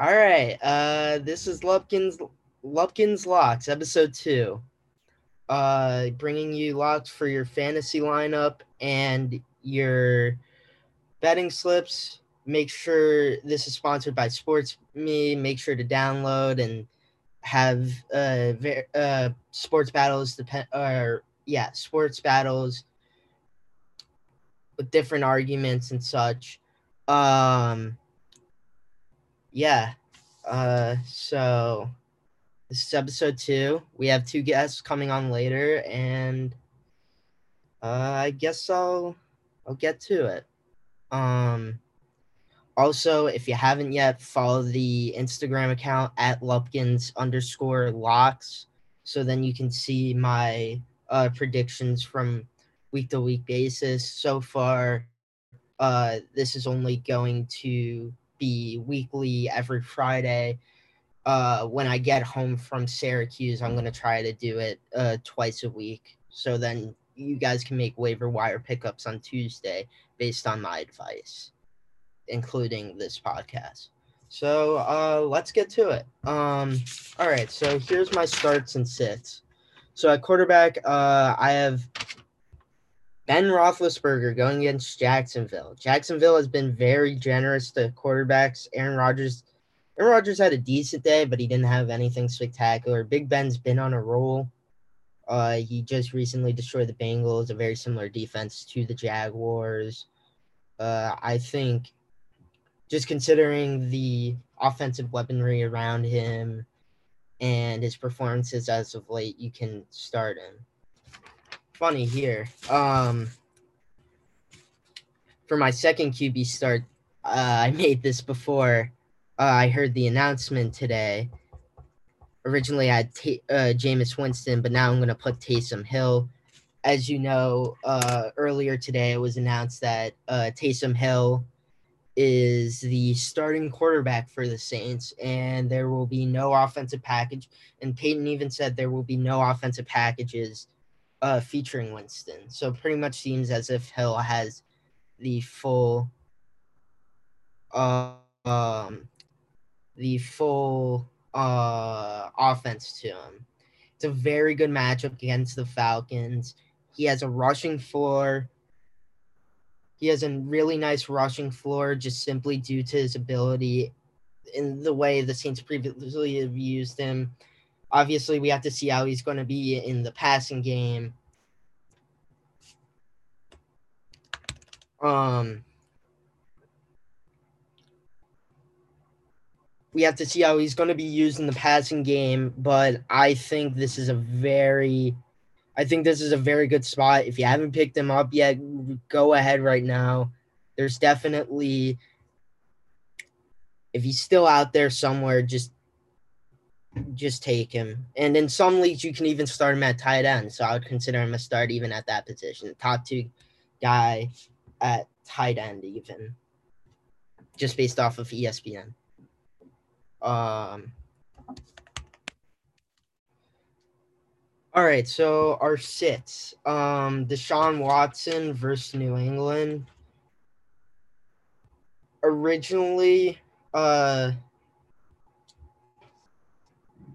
All right. Uh, this is Lupkin's Lupkin's Locks, episode two. Uh, bringing you locks for your fantasy lineup and your betting slips. Make sure this is sponsored by Sports Me. Make sure to download and have uh, ver- uh sports battles depend or yeah sports battles with different arguments and such. Um, yeah. Uh, so this is episode two. We have two guests coming on later, and uh, I guess I'll I'll get to it. Um, also, if you haven't yet, follow the Instagram account at Lupkins underscore locks, so then you can see my uh, predictions from week to week basis. So far, uh, this is only going to be weekly every Friday. Uh, when I get home from Syracuse, I'm gonna try to do it uh, twice a week. So then you guys can make waiver wire pickups on Tuesday based on my advice, including this podcast. So uh, let's get to it. Um, all right. So here's my starts and sits. So at quarterback, uh, I have Ben Roethlisberger going against Jacksonville. Jacksonville has been very generous to quarterbacks. Aaron Rodgers, Aaron Rodgers had a decent day, but he didn't have anything spectacular. Big Ben's been on a roll. Uh, he just recently destroyed the Bengals, a very similar defense to the Jaguars. Uh, I think, just considering the offensive weaponry around him and his performances as of late, you can start him funny here. Um, for my second QB start, uh, I made this before uh, I heard the announcement today. Originally, I had ta- uh, Jameis Winston, but now I'm going to put Taysom Hill. As you know, uh, earlier today it was announced that uh, Taysom Hill is the starting quarterback for the Saints, and there will be no offensive package. And Payton even said there will be no offensive packages uh, featuring Winston. So pretty much seems as if Hill has the full uh, um the full uh offense to him. It's a very good matchup against the Falcons. He has a rushing floor. He has a really nice rushing floor just simply due to his ability in the way the Saints previously have used him Obviously, we have to see how he's going to be in the passing game. Um, we have to see how he's going to be used in the passing game, but I think this is a very I think this is a very good spot. If you haven't picked him up yet, go ahead right now. There's definitely if he's still out there somewhere, just just take him. And in some leagues, you can even start him at tight end. So I would consider him a start even at that position. Top two guy at tight end, even just based off of ESPN. Um. All right, so our sits. Um, Deshaun Watson versus New England. Originally, uh,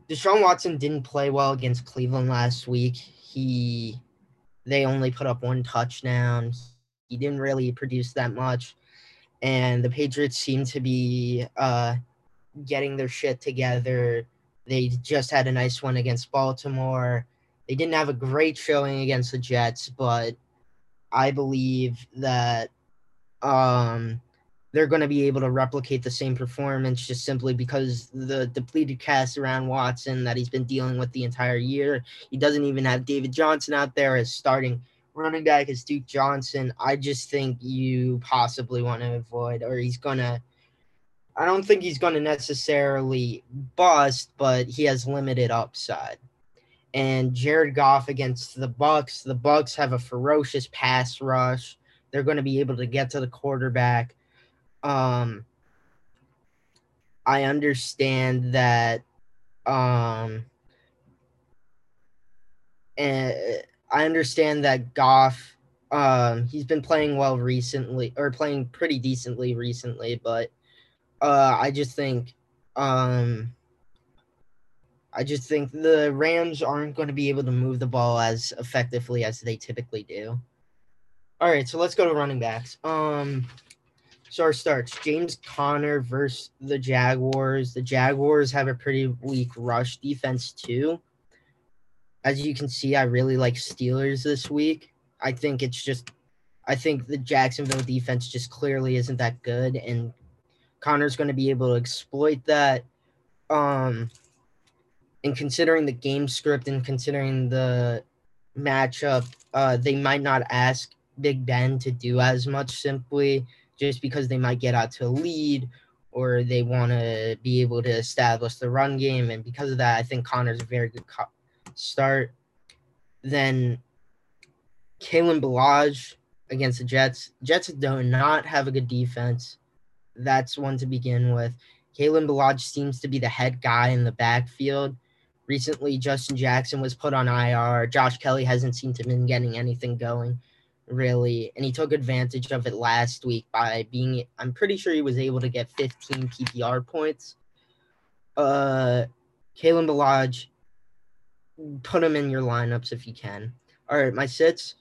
Deshaun Watson didn't play well against Cleveland last week. He they only put up one touchdown. He didn't really produce that much. And the Patriots seem to be uh, getting their shit together. They just had a nice one against Baltimore. They didn't have a great showing against the Jets, but I believe that um, they're going to be able to replicate the same performance just simply because the depleted cast around Watson that he's been dealing with the entire year. He doesn't even have David Johnson out there as starting running back as Duke Johnson. I just think you possibly want to avoid, or he's going to. I don't think he's going to necessarily bust, but he has limited upside. And Jared Goff against the Bucks. The Bucks have a ferocious pass rush. They're going to be able to get to the quarterback um I understand that um and I understand that Goff um he's been playing well recently or playing pretty decently recently, but uh I just think Um, I just think the Rams aren't going to be able to move the ball as effectively as they typically do. All right, so let's go to running backs. Um, so our starts: James Conner versus the Jaguars. The Jaguars have a pretty weak rush defense too. As you can see, I really like Steelers this week. I think it's just, I think the Jacksonville defense just clearly isn't that good, and Conner's going to be able to exploit that. Um, and considering the game script and considering the matchup, uh, they might not ask Big Ben to do as much simply just because they might get out to a lead or they want to be able to establish the run game. And because of that, I think Conner's a very good start. Then Kalen Ballage against the Jets. Jets do not have a good defense. That's one to begin with. Kalen Ballage seems to be the head guy in the backfield. Recently, Justin Jackson was put on IR. Josh Kelley hasn't seemed to been getting anything going, really. And he took advantage of it last week by being, I'm pretty sure he was able to get 15 PPR points. Uh, Kalen Ballage, put him in your lineups if you can. All right, my sits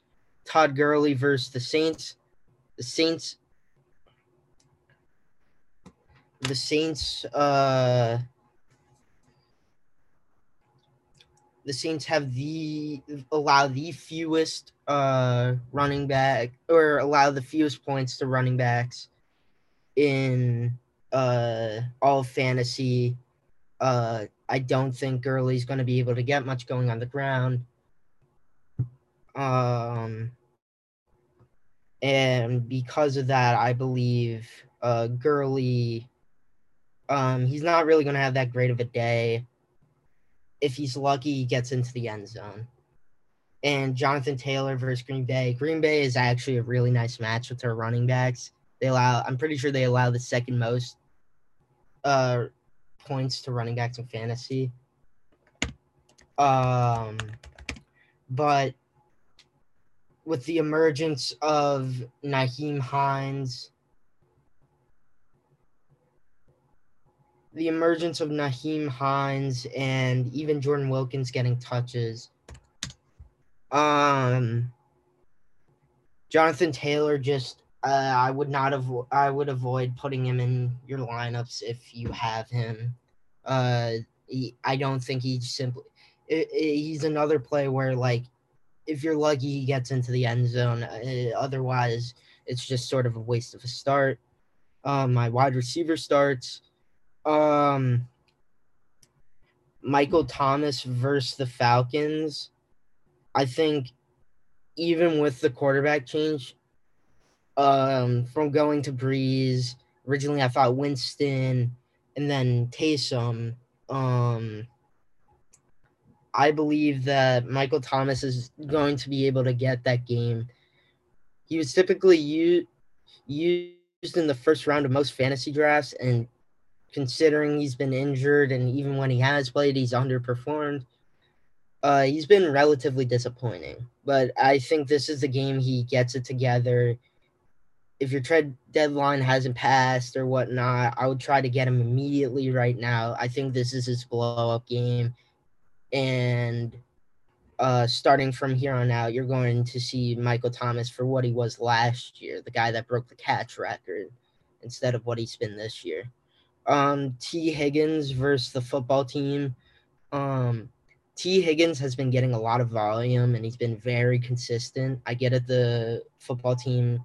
Todd Gurley versus the Saints. The Saints the Saints uh the Saints have the allow the fewest uh running back or allow the fewest points to running backs in uh all fantasy. Uh I don't think Gurley's going to be able to get much going on the ground. Um and because of that, I believe uh Gurley um, he's not really going to have that great of a day. If he's lucky, he gets into the end zone. And Jonathan Taylor versus Green Bay. Green Bay is actually a really nice match with their running backs. They allow, I'm pretty sure they allow the second most uh, points to running backs in fantasy. Um, but with the emergence of Nyheim Hines the emergence of Nyheim Hines and even Jordan Wilkins getting touches. Um, Jonathan Taylor just uh, I would not have I would avoid putting him in your lineups if you have him. Uh, he, I don't think he's simply it, it, he's another play where like if you're lucky he gets into the end zone. Uh, otherwise, it's just sort of a waste of a start. Um, my wide receiver starts um Michael Thomas versus the Falcons, I think even with the quarterback change, um, from going to Brees, originally I thought Winston and then Taysom. Um, I believe that Michael Thomas is going to be able to get that game. He was typically used used in the first round of most fantasy drafts, and considering he's been injured and even when he has played, he's underperformed. Uh, he's been relatively disappointing, but I think this is the game he gets it together. If your trade deadline hasn't passed or whatnot, I would try to get him immediately right now. I think this is his blow up game. And uh, starting from here on out, you're going to see Michael Thomas for what he was last year, the guy that broke the catch record, instead of what he's been this year um, Tee Higgins versus the football team. Um, Tee Higgins has been getting a lot of volume and he's been very consistent. I get it. The football team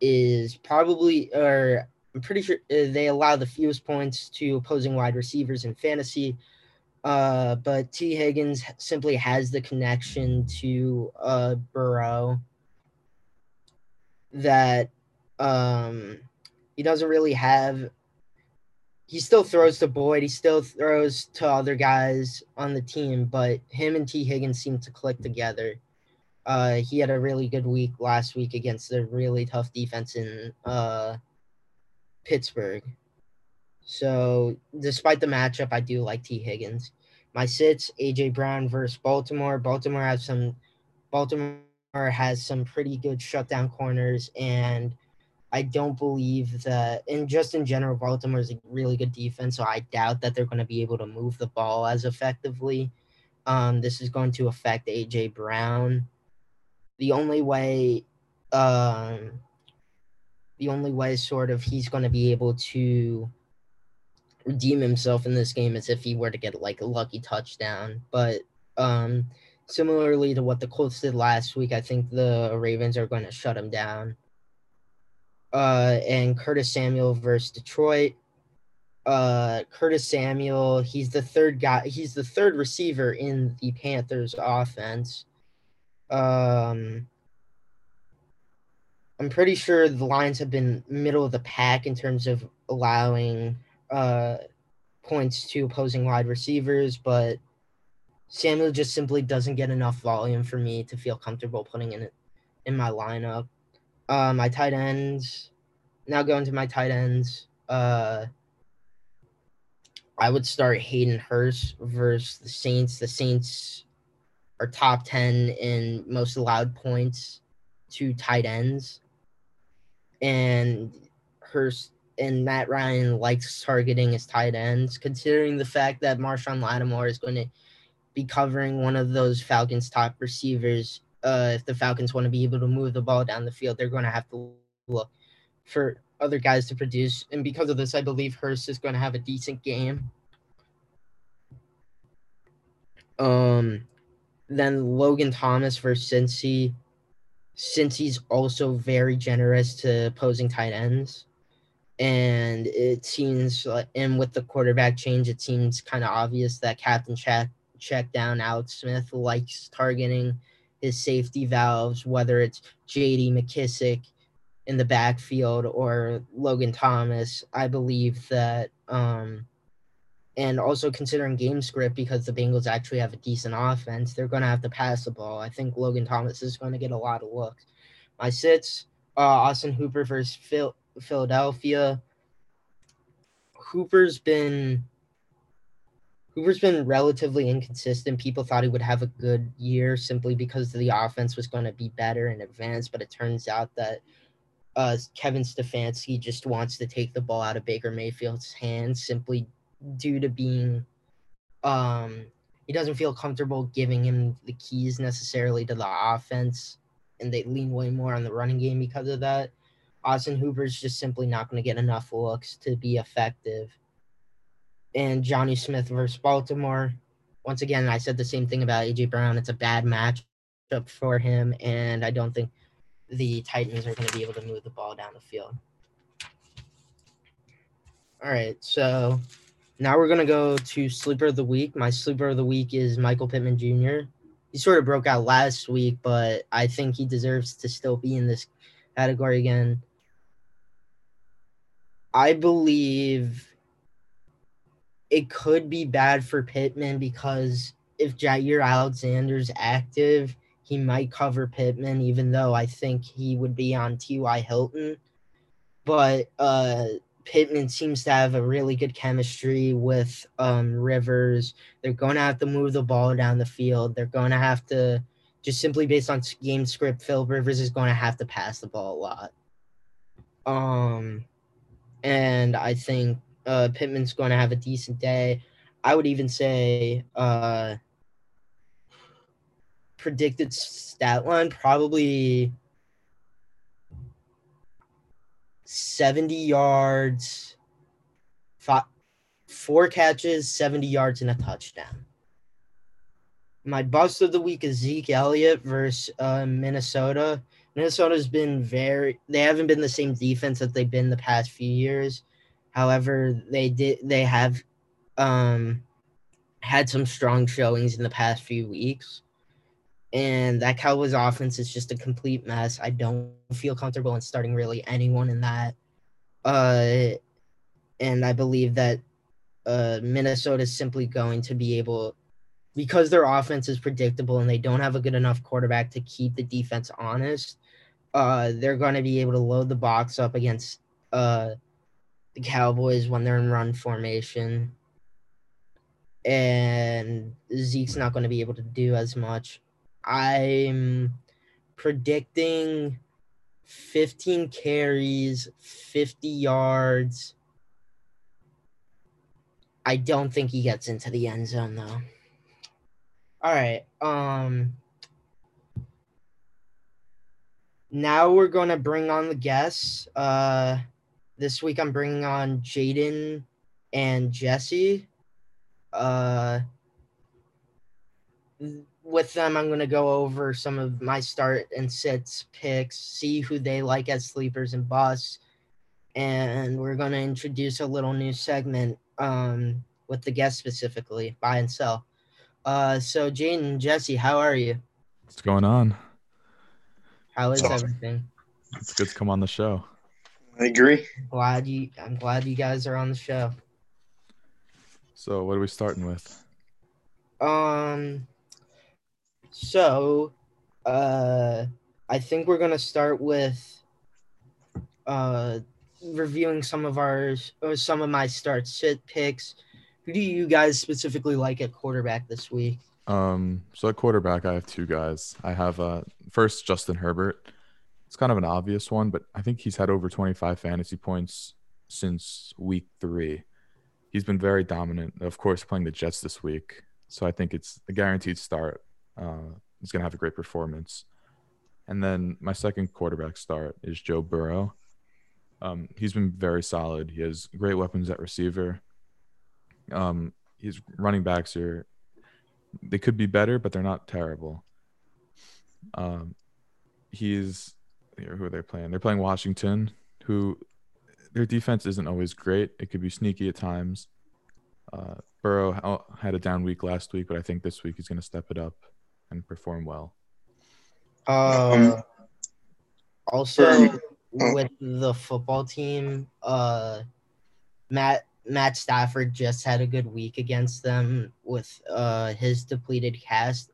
is probably, or I'm pretty sure uh, they allow the fewest points to opposing wide receivers in fantasy. Uh, but Tee Higgins simply has the connection to uh, Burrow that um, he doesn't really have he still throws to Boyd. He still throws to other guys on the team, but him and Tee Higgins seem to click together. Uh, he had a really good week last week against a really tough defense in uh, Pittsburgh. So, despite the matchup, I do like Tee Higgins. My sits: AJ Brown versus Baltimore. Baltimore has some. Baltimore has some pretty good shutdown corners, and I don't believe that, and just in general, Baltimore is a really good defense, so I doubt that they're going to be able to move the ball as effectively. Um, this is going to affect AJ Brown. The only way, um, the only way, sort of, he's going to be able to redeem himself in this game is if he were to get like a lucky touchdown. But um, similarly to what the Colts did last week, I think the Ravens are going to shut him down. Uh, and Curtis Samuel versus Detroit. Uh, Curtis Samuel, he's the third guy. He's the third receiver in the Panthers offense. Um, I'm pretty sure the Lions have been middle of the pack in terms of allowing uh, points to opposing wide receivers, but Samuel just simply doesn't get enough volume for me to feel comfortable putting in it in my lineup. Uh, my tight ends. Now going to my tight ends. Uh, I would start Hayden Hurst versus the Saints. The Saints are top 10 in most allowed points to tight ends. And Hurst and Matt Ryan likes targeting his tight ends, considering the fact that Marshon Lattimore is going to be covering one of those Falcons' top receivers. Uh, if the Falcons want to be able to move the ball down the field, they're going to have to look for other guys to produce. And because of this, I believe Hurst is going to have a decent game. Um, then Logan Thomas versus Cincy. Since he's also very generous to opposing tight ends and it seems and with the quarterback change it seems kind of obvious that captain check check down alex smith likes targeting his safety valves whether it's jd McKissic in the backfield or logan thomas i believe that um and also considering game script because the bengals actually have a decent offense they're going to have to pass the ball i think logan thomas is going to get a lot of looks my sits uh austin hooper versus phil Philadelphia. Hooper's been Hooper's been relatively inconsistent. People thought he would have a good year simply because the offense was going to be better in advance, but it turns out that uh, Kevin Stefanski just wants to take the ball out of Baker Mayfield's hands simply due to being um he doesn't feel comfortable giving him the keys necessarily to the offense and they lean way more on the running game because of that. Austin Hooper's just simply not going to get enough looks to be effective. And Jonnu Smith versus Baltimore. Once again, I said the same thing about AJ Brown. It's a bad matchup for him, and I don't think the Titans are going to be able to move the ball down the field. All right, so now we're going to go to sleeper of the week. My sleeper of the week is Michael Pittman Jr. He sort of broke out last week, but I think he deserves to still be in this category again. I believe it could be bad for Pittman because if Jaire Alexander's active, he might cover Pittman, even though I think he would be on T.Y. Hilton. But uh, Pittman seems to have a really good chemistry with um, Rivers. They're going to have to move the ball down the field. They're going to have to, just simply based on game script, Phil Rivers is going to have to pass the ball a lot. Um, and I think uh, Pittman's going to have a decent day. I would even say uh, predicted stat line probably 70 yards, five, four catches, 70 yards, and a touchdown. My bust of the week is Zeke Elliott versus uh, Minnesota. Minnesota's been very they haven't been the same defense that they've been the past few years. However, they did they have um had some strong showings in the past few weeks. And that Cowboys offense is just a complete mess. I don't feel comfortable in starting really anyone in that. Uh and I believe that uh Minnesota is simply going to be able because their offense is predictable and they don't have a good enough quarterback to keep the defense honest uh, they're going to be able to load the box up against uh, the Cowboys when they're in run formation. And Zeke's not going to be able to do as much. I'm predicting 15 carries, 50 yards. I don't think he gets into the end zone though. All right. Um now we're going to bring on the guests. Uh this week I'm bringing on Jaden and Jesse. Uh with them, I'm going to go over some of my start and sits picks, see who they like as sleepers and busts. And we're going to introduce a little new segment um, with the guests specifically, buy and sell. Uh, so, Jane and Jesse, how are you? What's going on? How is everything? It's good to come on the show. I agree. Glad you. I'm glad you guys are on the show. So, what are we starting with? Um, so, uh, I think we're gonna start with uh reviewing some of our or some of my start sit picks. Who do you guys specifically like at quarterback this week? Um, so at quarterback, I have two guys. I have uh first Justin Herbert. It's kind of an obvious one, but I think he's had over 25 fantasy points since week three. He's been very dominant. Of course, playing the Jets this week, so I think it's a guaranteed start. Uh, he's going to have a great performance. And then my second quarterback start is Joe Burrow. Um, he's been very solid. He has great weapons at receiver. Um, his running backs are they could be better, but they're not terrible. Um, he's who are they playing? They're playing Washington, who their defense isn't always great. It could be sneaky at times. Uh, Burrow had a down week last week, but I think this week he's going to step it up and perform well. Uh, Um, also, um, with the football team, uh, Matt Matt Stafford just had a good week against them with uh his depleted cast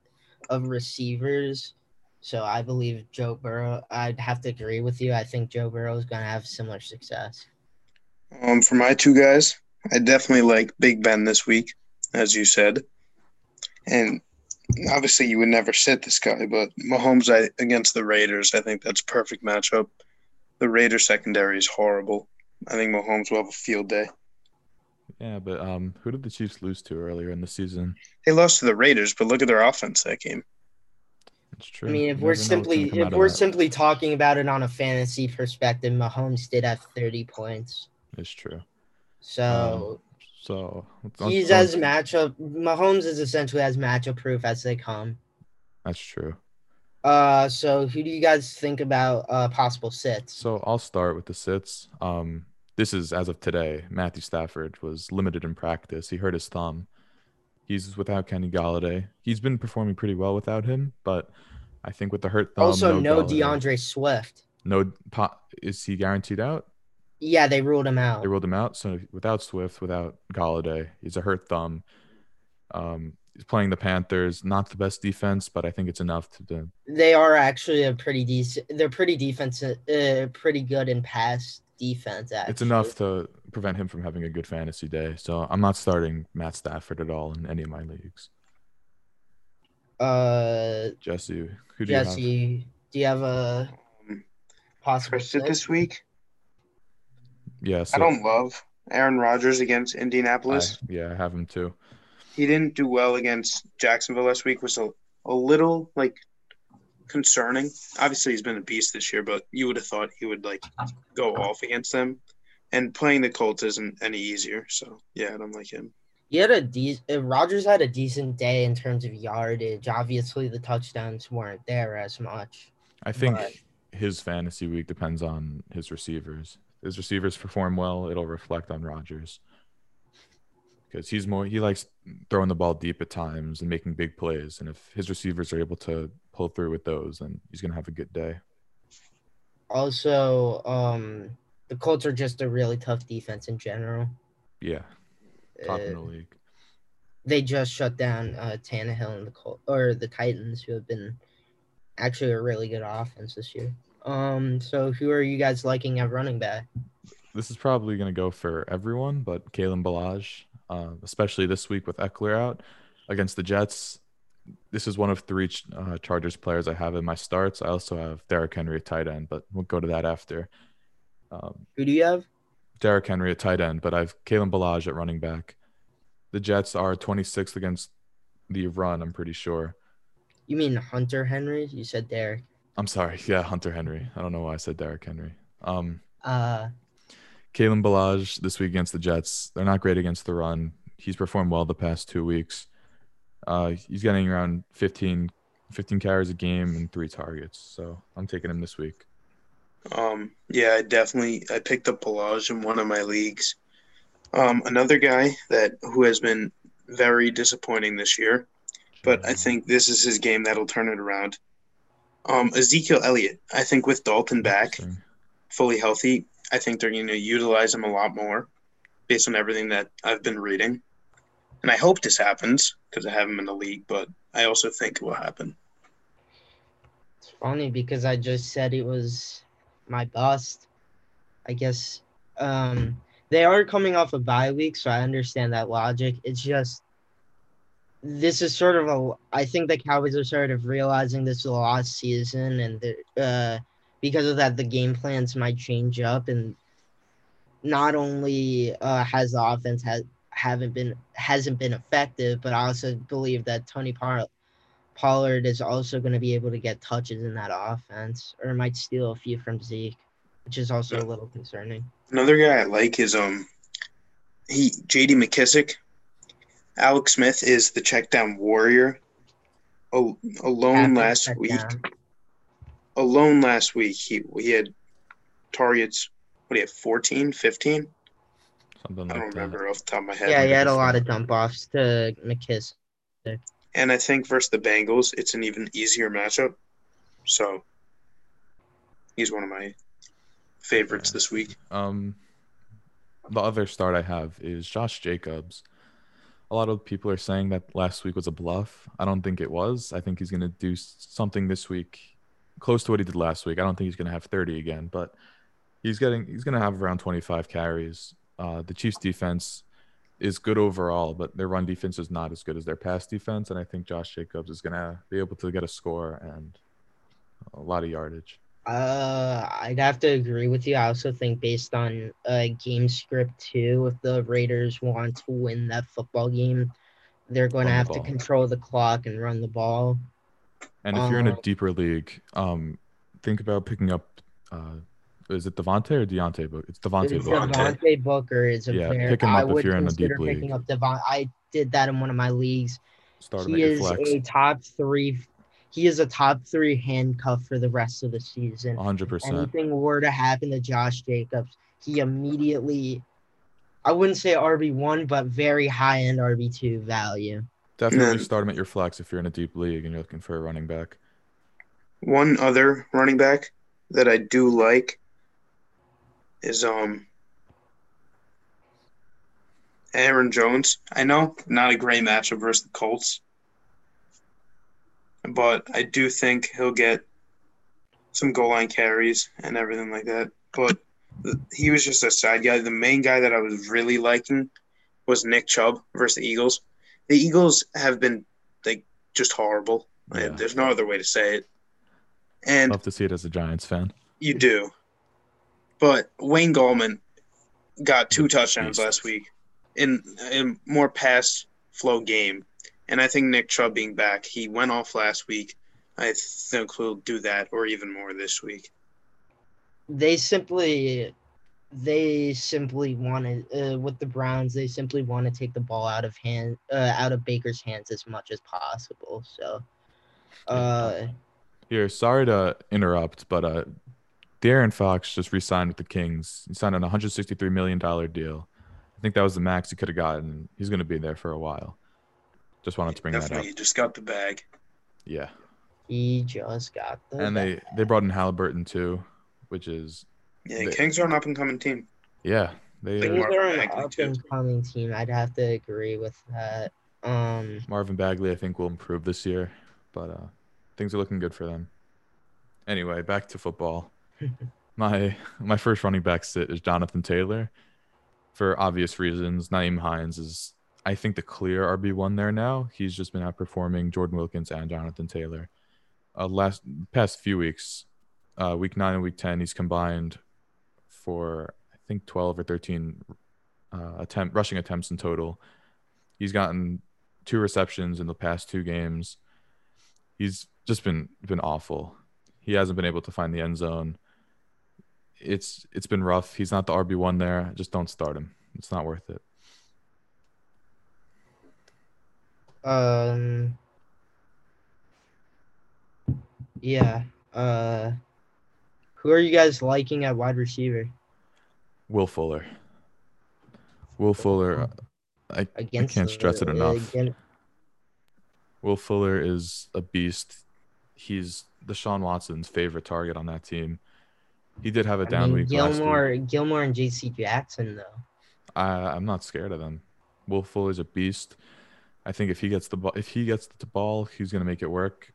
of receivers. So I believe Joe Burrow. I'd have to agree with you. I think Joe Burrow is going to have similar success. Um, for my two guys, I definitely like Big Ben this week, as you said. And obviously, you would never sit this guy, but Mahomes I, against the Raiders, I think that's a perfect matchup. The Raiders secondary is horrible. I think Mahomes will have a field day. Yeah, but um, who did the Chiefs lose to earlier in the season? They lost to the Raiders, but look at their offense that game. It's true. I mean, You if we're know what's simply if we're simply talking about it on a fantasy perspective, Mahomes did have thirty points. it's true. So So let's- let's he's as matchup. Mahomes is essentially as matchup proof as they come. That's true. Uh, so who do you guys think about uh possible sits? So I'll start with the sits. Um, this is as of today. Matthew Stafford was limited in practice. He hurt his thumb. He's without Kenny Golladay. He's been performing pretty well without him, but I think with the hurt thumb, also, no Golladay- D'Andre Swift. No, is he guaranteed out? Yeah, they ruled him out. They ruled him out. So without Swift, without Golladay, he's a hurt thumb. Um, he's playing the Panthers. Not the best defense, but I think it's enough to. to They are actually a pretty decent. They're pretty defensive. Uh, pretty good in pass defense. Actually, it's enough to prevent him from having a good fantasy day. So I'm not starting Matt Stafford at all in any of my leagues. Uh, Jesse, who do you have? Jesse, do you have a Um, possible for sit sit? this week, Yeah, so I don't love Aaron Rodgers against I- Indianapolis. yeah, I have him too. he didn't do well against Jacksonville last week was a, a little like concerning. Obviously he's been a beast this year, but you would have thought he would like go off against them. And playing the Colts isn't any easier. So yeah, I don't like him. He had a de- Rodgers had a decent day in terms of yardage. Obviously, the touchdowns weren't there as much. I think But- his fantasy week depends on his receivers. His receivers perform well, it'll reflect on Rodgers Because he's more he likes throwing the ball deep at times and making big plays. And if his receivers are able to pull through with those, then he's gonna have a good day. Also, um, the Colts are just a really tough defense in general. Yeah, top in Uh, the league. they just shut down uh, Tannehill and the Col- or the Titans, who have been actually a really good offense this year. Um, so who are you guys liking at running back? This is probably gonna go for everyone, but Kalen Ballage, uh, especially this week with Ekeler out against the Jets, this is one of three uh, Chargers players I have in my starts. I also have Derrick Henry at tight end, but we'll go to that after. Um, Who do you have? Derrick Henry at tight end, but I've Kalen Ballage at running back. The Jets are 26th against the run, I'm pretty sure. You mean Hunter Henry? You said Derrick. I'm sorry. Yeah, Hunter Henry. I don't know why I said Derrick Henry. Um, Uh, Kalen Ballage this week against the Jets. They're not great against the run. He's performed well the past two weeks. Uh, he's getting around 15, 15 carries a game and three targets. So I'm taking him this week. Um, yeah, I definitely I picked up Pelage in one of my leagues. Um, another guy that who has been very disappointing this year, but I think this is his game that'll turn it around. Um, Ezekiel Elliott. I think with Dalton back, fully healthy, I think they're going to utilize him a lot more, based on everything that I've been reading. And I hope this happens because I have him in the league, but I also think it will happen. it's funny because I just said it was my bust. I guess um, they are coming off a bye week, so I understand that logic. It's just this is sort of a. I think the Cowboys are sort of realizing this is a lost season, and uh, because of that, the game plans might change up. And not only uh, has the offense has haven't been hasn't been effective, but I also believe that Tony Par- Pollard is also going to be able to get touches in that offense, or might steal a few from Zeke, which is also a little concerning. Another guy I like is um he J.D. McKissic. Alex Smith is the check down warrior. Al- Alone Happy last week, down. alone last week, he he had targets. What do you have? 14, 15? Something I don't that. remember off the top of my head. Yeah, he had a lot of dump offs to McKiss. And I think versus the Bengals, it's an even easier matchup. So he's one of my favorites Yeah. this week. Um, the other start I have is Josh Jacobs. A lot of people are saying that last week was a bluff. I don't think it was. I think he's going to do something this week close to what he did last week. I don't think he's going to have 30 again, but he's getting he's going to have around 25 carries. Uh, the Chiefs defense is good overall, but their run defense is not as good as their pass defense, and I think Josh Jacobs is going to be able to get a score and a lot of yardage. Uh, I'd have to agree with you. I also think based on uh, game script too, if the Raiders want to win that football game, they're going to have to control the clock and run the ball. And if you're in a Um, deeper league, um, think about picking up. Uh, is it Devontae or Deontay? But it's Devontae. It's Booker. Devontae. Devontae Booker is a Yeah, very. pick him I up if would you're in a deep consider picking league. up Devon. I did that in one of my leagues. Start he is flex. a top three. He is a top three handcuff for the rest of the season. 100%. Anything were to happen to Josh Jacobs, he immediately. I wouldn't say RB one, but very high end RB two value. Definitely start him at your flex if you're in a deep league and you're looking for a running back. One other running back that I do like is um Aaron Jones. I know not a great matchup versus the Colts, but I do think he'll get some goal line carries and everything like that. But he was just a side guy. The main guy that I was really liking was Nick Chubb versus the Eagles. The Eagles have been like just horrible. Yeah. There's no other way to say it. And Love to see it as a Giants fan. you do. But Wayne Gallman got two touchdowns last week in a more pass flow game. And I think Nick Chubb being back, he went off last week. I think he'll do that or even more this week. They simply, they simply wanted uh, with the Browns. They simply want to take the ball out of hand, uh, out of Baker's hands as much as possible. So, uh, Here, sorry to interrupt, but uh, De'Aaron Fox just re-signed with the Kings. He signed on a 163 million dollar deal. I think that was the max he could have gotten. He's going to be there for a while. Just wanted to bring that up. Definitely, he just got the bag. Yeah, he just got the. Bag. And they they brought in Halliburton too, which is Yeah, The- Kings are an up and coming team. yeah they Like These are an up and coming team. I'd have to agree with that. Um, Marvin Bagley, I think, will improve this year, but uh, things are looking good for them. Anyway, back to football. My my first running back sit is Jonathan Taylor, for obvious reasons. Nyheim Hines is I think the clear RB one there now. He's just been outperforming Jordan Wilkins and Jonathan Taylor. Uh, last past few weeks, uh, week nine and week ten, he's combined for I think twelve or thirteen uh, attempt rushing attempts in total. He's gotten two receptions in the past two games. He's just been been awful. He hasn't been able to find the end zone. It's it's been rough. He's not the RB one there. Just don't start him. It's not worth it. Um. Yeah. Uh. Who are you guys liking at wide receiver Will Fuller. Will Fuller. I, I can't stress it enough. again- Will Fuller is a beast. He's Deshaun Watson's favorite target on that team. He did have a down mean, week last week. Gilmore, Gilmore, and J.C. Jackson though. I, I'm not scared of them. Will Fuller's a beast. I think if he gets the ball, if he gets the ball, he's gonna make it work.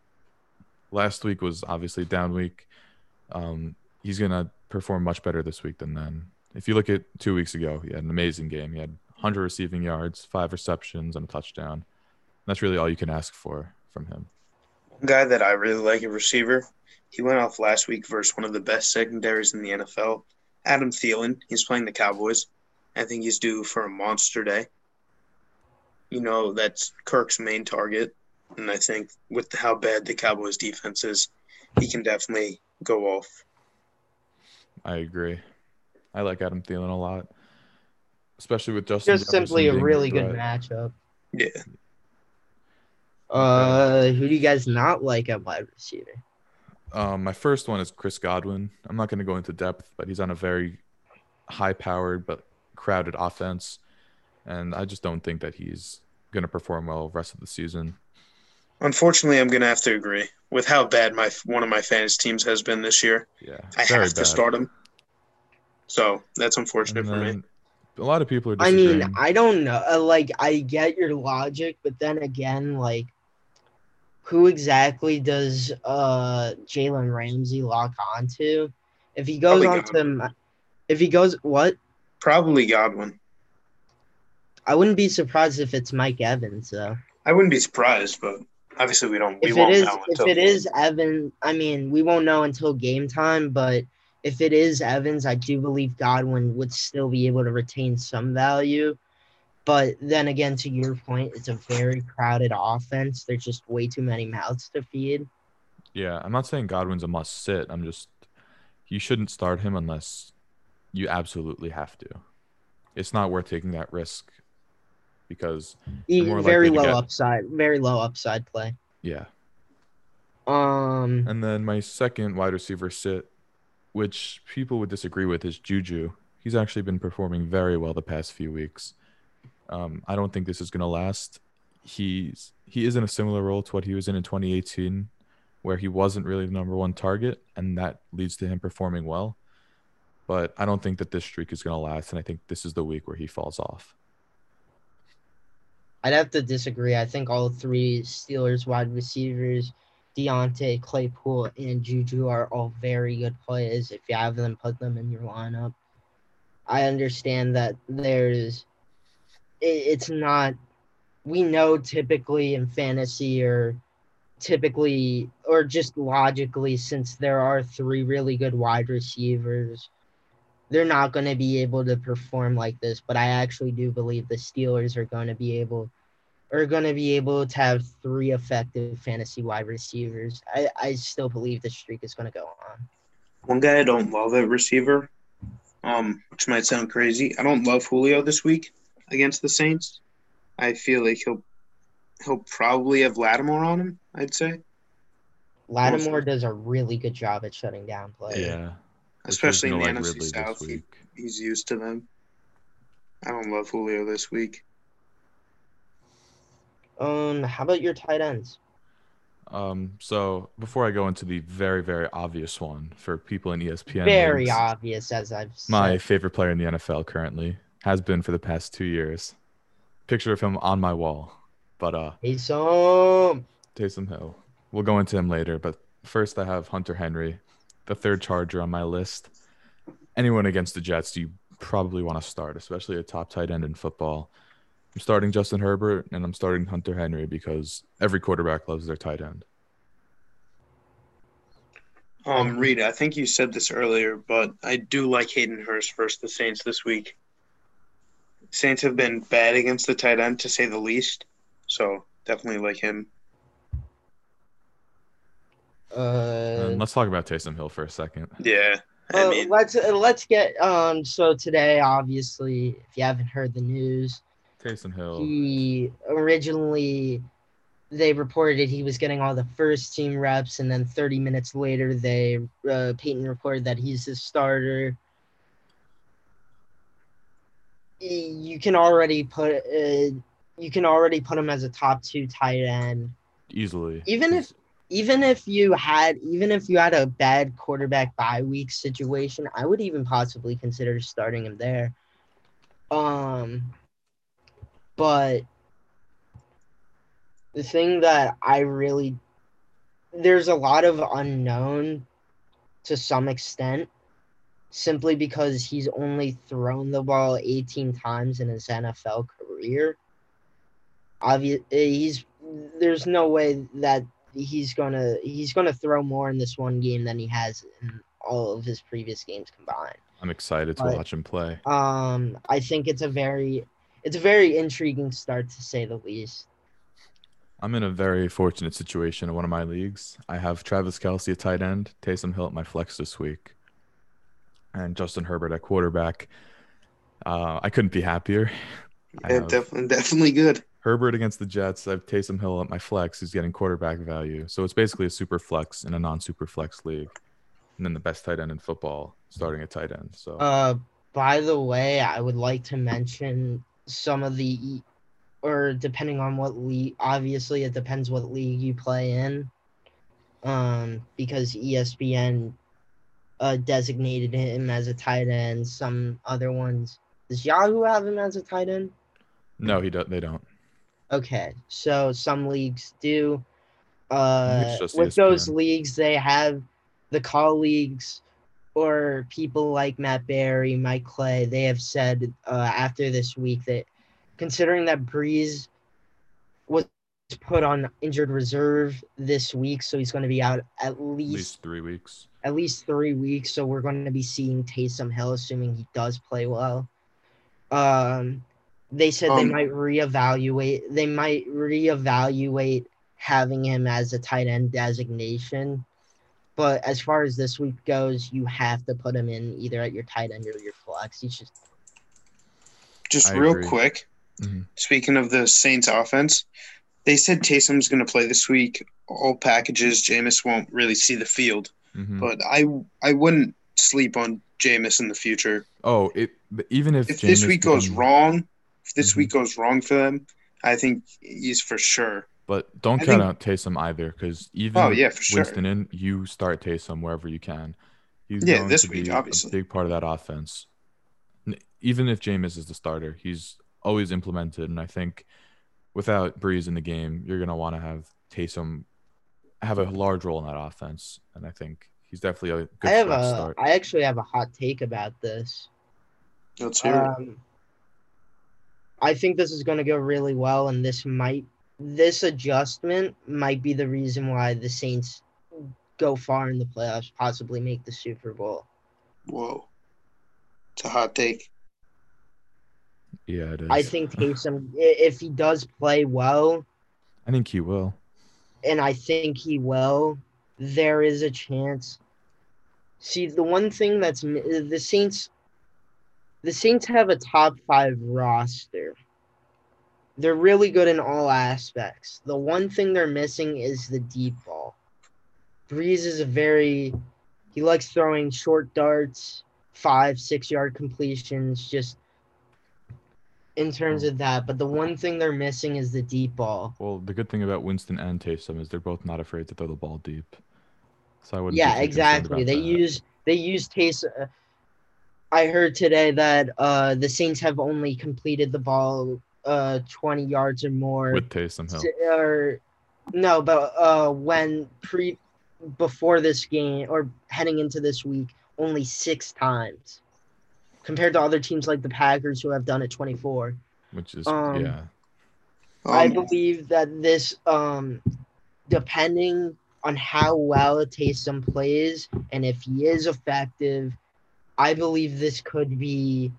Last week was obviously a down week. Um, he's gonna perform much better this week than then. If you look at two weeks ago, he had an amazing game. He had 100 receiving yards, five receptions, and a touchdown. That's really all you can ask for from him. One guy that I really like a receiver. He went off last week versus one of the best secondaries in the NFL. Adam Thielen. He's playing the Cowboys. I think he's due for a monster day. You know, that's Kirk's main target. And I think with how bad the Cowboys defense is, he can definitely go off. I agree. I like Adam Thielen a lot, especially with Justin. Just simply a really good matchup. Yeah. Uh, who do you guys not like at wide receiver? Um, my first one is Chris Godwin. I'm not going to go into depth, but he's on a very high-powered but crowded offense, and I just don't think that he's going to perform well the rest of the season. Unfortunately, I'm going to have to agree with how bad my one of my fantasy teams has been this year. Yeah, I very have to bad. start him. So that's unfortunate And for me. a lot of people are I mean, I don't know. Uh, like, I get your logic, but then again, like, who exactly does uh Jalen Ramsey lock onto? If he goes Probably on to, if he goes, what? Probably Godwin. I wouldn't be surprised if it's Mike Evans though. I wouldn't be surprised, but obviously we don't. We If it won't is, know if it is Evan, I mean, we won't know until game time. But if it is Evans, I do believe Godwin would still be able to retain some value. But then again, to your point, it's a very crowded offense. There's just way too many mouths to feed. Yeah, I'm not saying Godwin's a must sit. I'm just you shouldn't start him unless you absolutely have to. It's not worth taking that risk because very low get- upside, very low upside play. yeah. Um, And then my second wide receiver sit, which people would disagree with, is Juju. He's actually been performing very well the past few weeks. Um, I don't think this is going to last. He's he is in a similar role to what he was in in 2018, where he wasn't really the number one target, and that leads to him performing well. But I don't think that this streak is going to last, and I think this is the week where he falls off. I'd have to disagree. I think all three Steelers wide receivers, Diontae, Claypool, and Juju are all very good players. If you have them, put them in your lineup. I understand that there's, it's not, we know typically in fantasy or typically, or just logically, since there are three really good wide receivers, they're not going to be able to perform like this. But I actually do believe the Steelers are going to be able are going to be able to have three effective fantasy wide receivers. I, I still believe the streak is going to go on. One guy I don't love at receiver, um, which might sound crazy. I don't love Julio this week against the Saints. I feel like he'll he'll probably have Lattimore on him. I'd say, Lattimore does a really good job at shutting down plays. Yeah, especially in the Gonna like NFC Ridley South. He, he's used to them. I don't love Julio this week. Um, how about your tight ends? Um, so before I go into the very, very obvious one for people in ESPN, Very obvious, as I've my said. favorite player in the NFL currently has been for the past two years. Picture of him on my wall, but uh, Taysom. Taysom Hill. We'll go into him later, but first I have Hunter Henry, the third Charger on my list. Anyone against the Jets, you probably want to start, especially a top tight end in football. I'm starting Justin Herbert and I'm starting Hunter Henry because every quarterback loves their tight end. Um, Reed, I think you said this earlier, but I do like Hayden Hurst versus the Saints this week. Saints have been bad against the tight end, to say the least. So definitely like him. Uh, And let's talk about Taysom Hill for a second. Yeah. I uh, mean, let's uh, let's get um. So today, obviously, if you haven't heard the news, Taysom Hill. he originally they reported he was getting all the first team reps, and then 30 minutes later, they uh, Payton reported that he's the starter. You can already put uh, you can already put him as a top two tight end. easily. Even if even if you had even if you had a bad quarterback bye week situation, I would even possibly consider starting him there. Um but the thing that I really there's a lot of unknown to some extent simply because he's only thrown the ball 18 times in his NFL career. Obvious he's there's no way that he's gonna he's gonna throw more in this one game than he has in all of his previous games combined. I'm excited to But- watch him play. Um, I think it's a very it's a very intriguing start to say the least. I'm in a very fortunate situation in one of my leagues. I have Travis Kelce at tight end, Taysom Hill at my flex this week, and Justin Herbert at quarterback. Uh, I couldn't be happier. Yeah, definitely, definitely good. Herbert against the Jets. I have Taysom Hill at my flex, who's getting quarterback value. So it's basically a super flex in a non-super flex league, and then the best tight end in football starting at tight end. So Uh, by the way, I would like to mention some of the, or depending on what league, obviously it depends what league you play in. Um, because ESPN uh designated him as a tight end. Some other ones, does Yahoo have him as a tight end? no, he do- they don't. Okay, so some leagues do. Uh, with those leagues, they have the colleagues or people like Matt Berry, Mike Clay. They have said uh, after this week that considering that Brees put on injured reserve this week, so he's going to be out at At least least three weeks. at least three weeks. So we're going to be seeing Taysom Hill, assuming he does play well. Um, they said they Um, might reevaluate. They might reevaluate having him as a tight end designation. But as far as this week goes, you have to put him in either at your tight end or your flex. He's just Just I real agree. quick, Mhm. speaking of the Saints offense, they said Taysom's going to play this week. All packages, Jameis won't really see the field, Mhm. but I I wouldn't sleep on Jameis in the future. Oh, it but even if If this week goes wrong, if this Mhm. week goes wrong for them, I think he's for sure. But don't I count think- out Taysom either, because even Oh yeah, for sure. Winston in, you start Taysom wherever you can. He's Yeah, this week, be obviously. a big part of that offense. Even if Jameis is the starter, he's always implemented, and I think without Brees in the game, you're gonna want to have Taysom have a large role in that offense, and I think he's definitely a good I have flex a start. I actually have a hot take about this. Let's hear it. Um, I think this is going to go really well, and this might this adjustment might be the reason why the Saints go far in the playoffs, possibly make the Super Bowl. Whoa, it's a hot take. Yeah, it is. I think Taysom, if he does play well, I think he will. and I think he will, there is a chance. See, the one thing that's the Saints, the Saints have a top five roster. They're really good in all aspects. The one thing they're missing is the deep ball. Brees is a very, he likes throwing short darts, five, six yard completions, just in terms of that. But the one thing they're missing is the deep ball. Well, the good thing about Winston and Taysom is they're both not afraid to throw the ball deep. So I wouldn't. be Yeah, exactly. They that. use they use Taysom. uh, I heard today that uh, the Saints have only completed the ball uh, 20 yards or more. with Taysom Hill. or no, but uh, when pre before this game or heading into this week, only six times, compared to other teams like the Packers who have done it 24. which is Um, yeah. I Um, believe that this, um, depending on how well Taysom plays and if he is effective, I believe this could be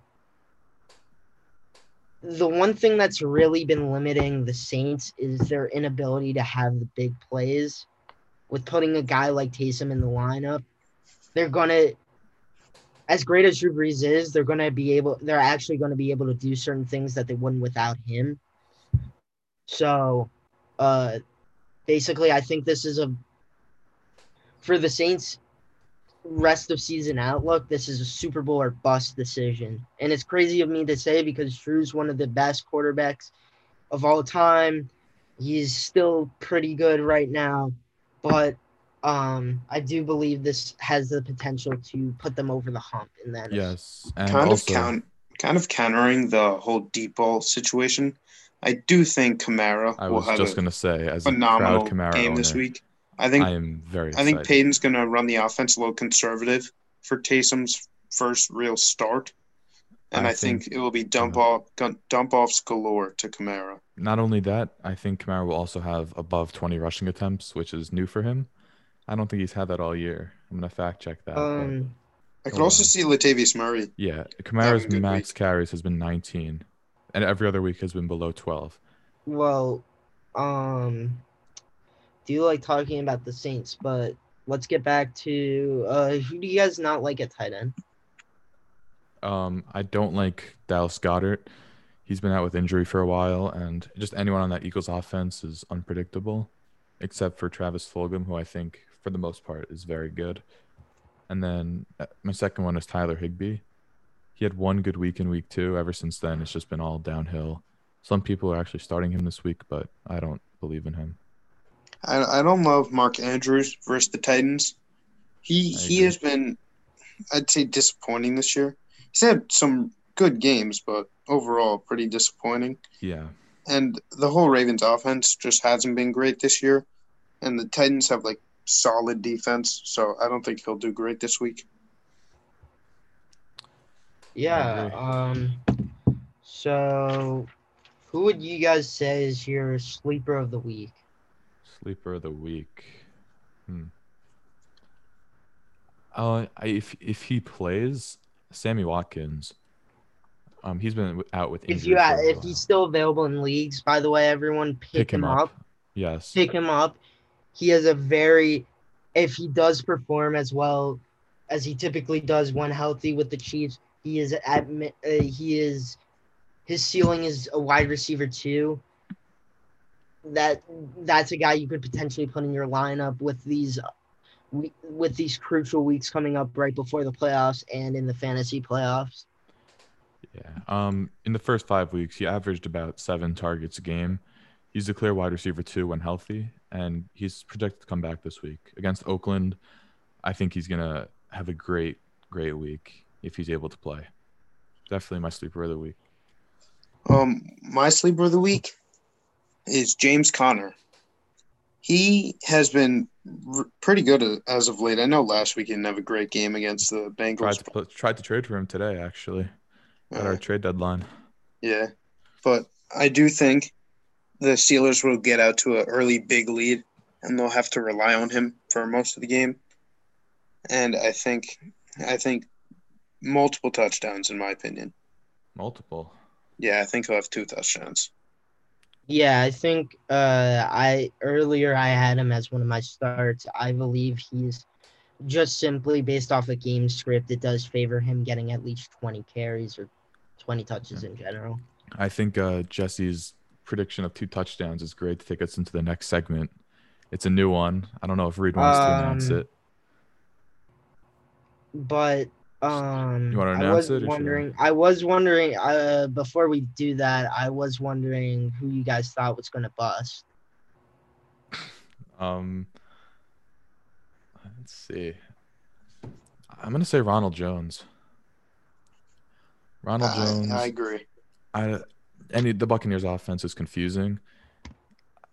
the one thing that's really been limiting the Saints is their inability to have the big plays. With putting a guy like Taysom in the lineup, they're gonna, as great as Drew Brees is, they're gonna be able. They're actually gonna be able to do certain things that they wouldn't without him. So, uh, basically, I think this is a for the Saints rest of season outlook. This is a Super Bowl or bust decision, and it's crazy of me to say because Drew's one of the best quarterbacks of all time. He's still pretty good right now, but um, I do believe this has the potential to put them over the hump in that. Yes, and kind also, of count, kind of countering the whole deep ball situation. I do think Kamara I will was have just a gonna say, as a phenomenal proud Kamara game owner, this week. I think I am very. I think excited. Peyton's going to run the offense a little conservative for Taysom's first real start, and I I, think, think- it will be dump yeah. off dump offs galore to Kamara. Not only that, I think Kamara will also have above 20 rushing attempts, which is new for him. I don't think he's had that all year. I'm gonna fact check that. Um, I could also on. see Latavius Murray. yeah, Kamara's max week. carries has been 19, and every other week has been below 12. well, um, do you like talking about the Saints? But let's get back to uh, who do you guys not like at tight end? Um, I don't like Dallas Goedert. He's been out with injury for a while, and just anyone on that Eagles offense is unpredictable, except for Travis Fulgham, who I think for the most part is very good. And then uh, my second one is Tyler Higbee. He had one good week in week two. Ever since then, it's just been all downhill. Some people are actually starting him this week, but I don't believe in him. I, I don't love Mark Andrews versus the Titans. He he has been, I'd say, disappointing this year. He's had some good games, but overall pretty disappointing. Yeah, And the whole Ravens offense just hasn't been great this year. And the Titans have like solid defense, so I don't think he'll do great this week. Yeah. Um. So, who would you guys say is your sleeper of the week? sleeper of the week. Hmm. Uh, I, if if he plays, Sammy Watkins. Um, he's been out with injury. If you for a if while. he's still available in leagues, by the way, everyone pick, pick him up. Yes. Pick him up. He has a very, if he does perform as well as he typically does when healthy with the Chiefs, he is at uh, he is his ceiling is a wide receiver too. That that's a guy you could potentially put in your lineup with these with these crucial weeks coming up right before the playoffs and in the fantasy playoffs. Yeah. Um, in the first five weeks, he averaged about seven targets a game. He's a clear wide receiver too when healthy, and he's projected to come back this week against Oakland. I think he's gonna have a great, great week if he's able to play. Definitely my sleeper of the week. Um, my sleeper of the week is James Conner. He has been r- pretty good as of late. I know last week he didn't have a great game against the Tried Bengals. to pl- tried to trade for him today, actually, at Uh, our trade deadline. yeah, but I do think the Steelers will get out to an early big lead, and they'll have to rely on him for most of the game. And I think, I think multiple touchdowns, in my opinion. Multiple. Yeah, I think he'll have two touchdowns. Yeah, I think uh, I earlier I had him as one of my starts. I believe he's just simply based off a game script. It does favor him getting at least twenty carries or twenty touches in general. I think uh, Jesse's prediction of two touchdowns is great to take us into the next segment. It's a new one. I don't know if Reed wants to announce Um, it. But um, You wanna I was it or should I? wondering. I was wondering. Uh, before we do that, I was wondering who you guys thought was going to bust. Um, let's see. I'm gonna say Ronald Jones. Ronald I, Jones. I agree. I any the Buccaneers offense is confusing.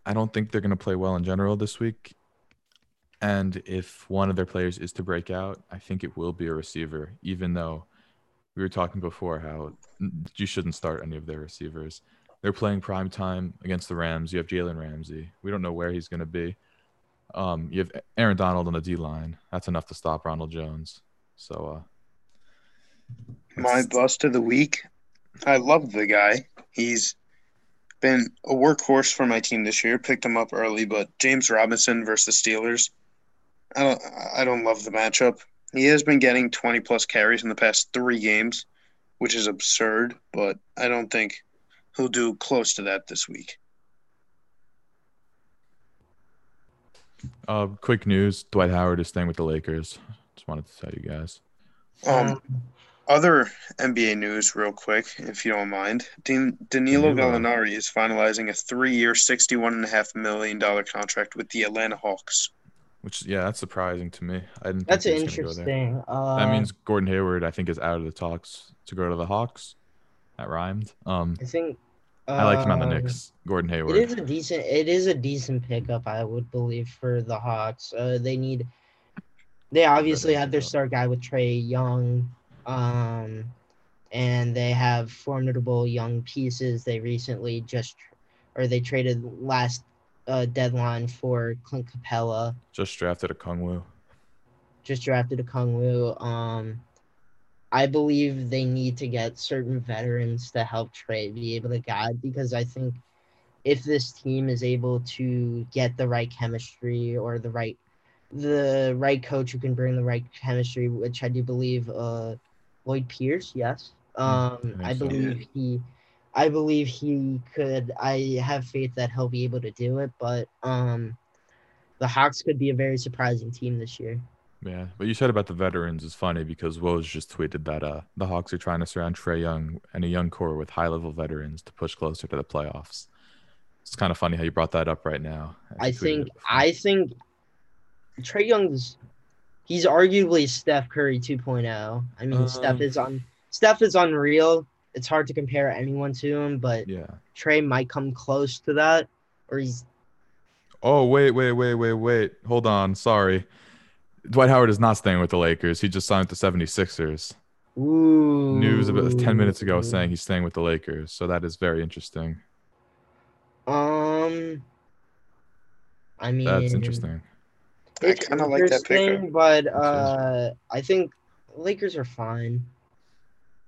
I don't think they're going to play well in general this week. And if one of their players is to break out, I think it will be a receiver, even though we were talking before how you shouldn't start any of their receivers. They're playing prime time against the Rams. You have Jalen Ramsey. We don't know where he's going to be. Um, you have Aaron Donald on the D line. That's enough to stop Ronald Jones. So, uh, My bust of the week. I love the guy. He's been a workhorse for my team this year. Picked him up early, but James Robinson versus Steelers. I don't. I don't love the matchup. He has been getting 20 plus carries in the past three games, which is absurd. But I don't think he'll do close to that this week. Uh, quick news: Dwight Howard is staying with the Lakers. Just wanted to tell you guys. Um, other NBA news, real quick, if you don't mind. Dan- Danilo Danilo. Gallinari is finalizing a three-year, sixty-one and a half million dollar contract with the Atlanta Hawks. Which, yeah, that's surprising to me. I didn't. That's think he go there. interesting. Uh, That means Gordon Hayward, I think, is out of the talks to go to the Hawks. That rhymed. Um, I think I like him on the um, Knicks. Gordon Hayward. It is a decent. It is a decent pickup, I would believe, for the Hawks. Uh, they need. They obviously had their star guy with Trae Young, um, and they have formidable young pieces. They recently just, or they traded last uh, deadline for Clint Capela. Just drafted Okongwu. just drafted Okongwu. Um, I believe they need to get certain veterans to help Trae be able to guide because I think if this team is able to get the right chemistry or the right the right coach who can bring the right chemistry, which I do believe uh Lloyd Pierce, yes. Um think I so. believe he I believe he could I have faith that he'll be able to do it, but um the Hawks could be a very surprising team this year. Yeah, but you said about the veterans is funny because Woj just tweeted that uh, the Hawks are trying to surround Trae Young and a young core with high level veterans to push closer to the playoffs. It's kind of funny how you brought that up right now. I you think. I think Trae Young's he's arguably Steph Curry 2.0. I mean, Steph Um, is on Steph is unreal. It's hard to compare anyone to him, but yeah. Trae might come close to that, or he's Oh wait, wait, wait, wait, wait. Hold on. Sorry. Dwight Howard is not staying with the Lakers. He just signed with the 76ers. ooh. News about 10 minutes ago saying he's staying with the Lakers. So that is very interesting. Um, I mean, That's interesting. I kinda like that pickup. interesting, but uh, I think Lakers are fine.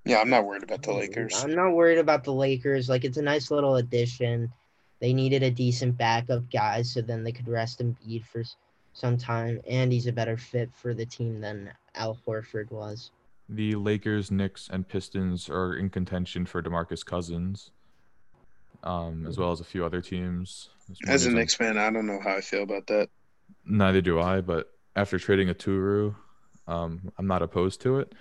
Yeah, I'm not worried about the Lakers. I'm not worried about the Lakers. Like it's a nice little addition. They needed a decent backup guy, so then they could rest and Embiid for some time, and he's a better fit for the team than Al Horford was. The Lakers, Knicks, and Pistons are in contention for DeMarcus Cousins, um, as well as a few other teams. There's As a is Knicks fan, I don't know how I feel about that. Neither do I, but after trading Oturu, um, I'm not opposed to it.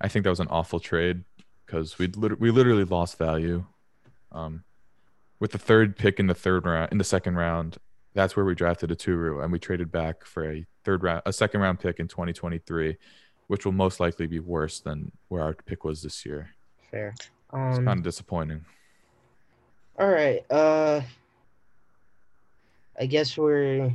I think that was an awful trade because we lit- we literally lost value. Um, with the third pick in the third round, in the second round, that's where we drafted Oturu, and we traded back for a third round, a second round pick in 2023, which will most likely be worse than where our pick was this year. Fair. It's Um. kind of disappointing. all right. Uh. I guess we're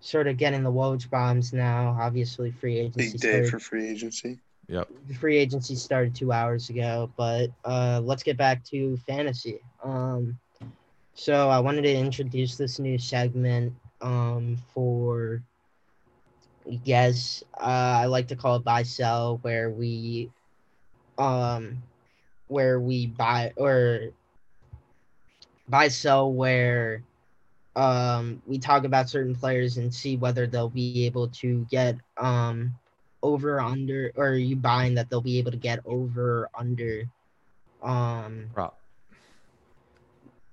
sort of getting the Woj bombs now. Obviously, free agency. Big day started- for free agency. Yep. the free agency started two hours ago, but uh, let's get back to fantasy. Um, so I wanted to introduce this new segment um, for yes, uh, I like to call it buy sell, where we um, where we buy or buy sell where um we talk about certain players and see whether they'll be able to get um over under or are you buying that they'll be able to get over under um Prop.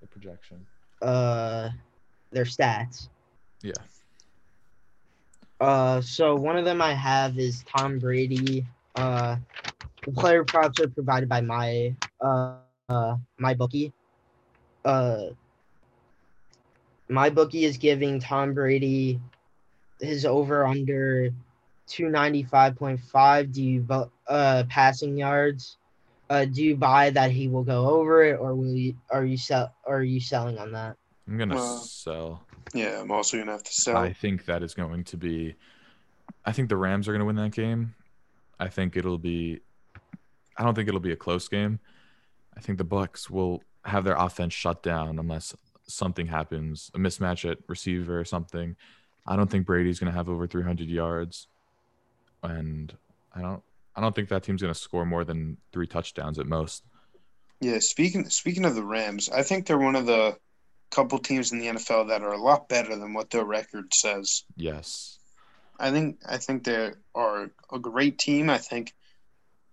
The projection. uh their stats Yeah. uh so one of them i have is tom brady uh the player props are provided by my uh, uh my bookie uh my bookie is giving tom brady his over under 295.5 do you uh passing yards uh do you buy that he will go over it or will you are you sell are you selling on that I'm gonna Well, sell. Yeah, I'm also gonna have to sell. I think that is going to be. I think the Rams are going to win that game. I think it'll be. I don't think it'll be a close game. I think the Bucks will have their offense shut down unless something happens, a mismatch at receiver or something. I don't think Brady's going to have over 300 yards, and I don't. I don't think that team's going to score more than three touchdowns at most. Yeah, speaking speaking of the Rams, I think they're one of the couple teams in the NFL that are a lot better than what their record says. Yes. I think I think they are a great team. I think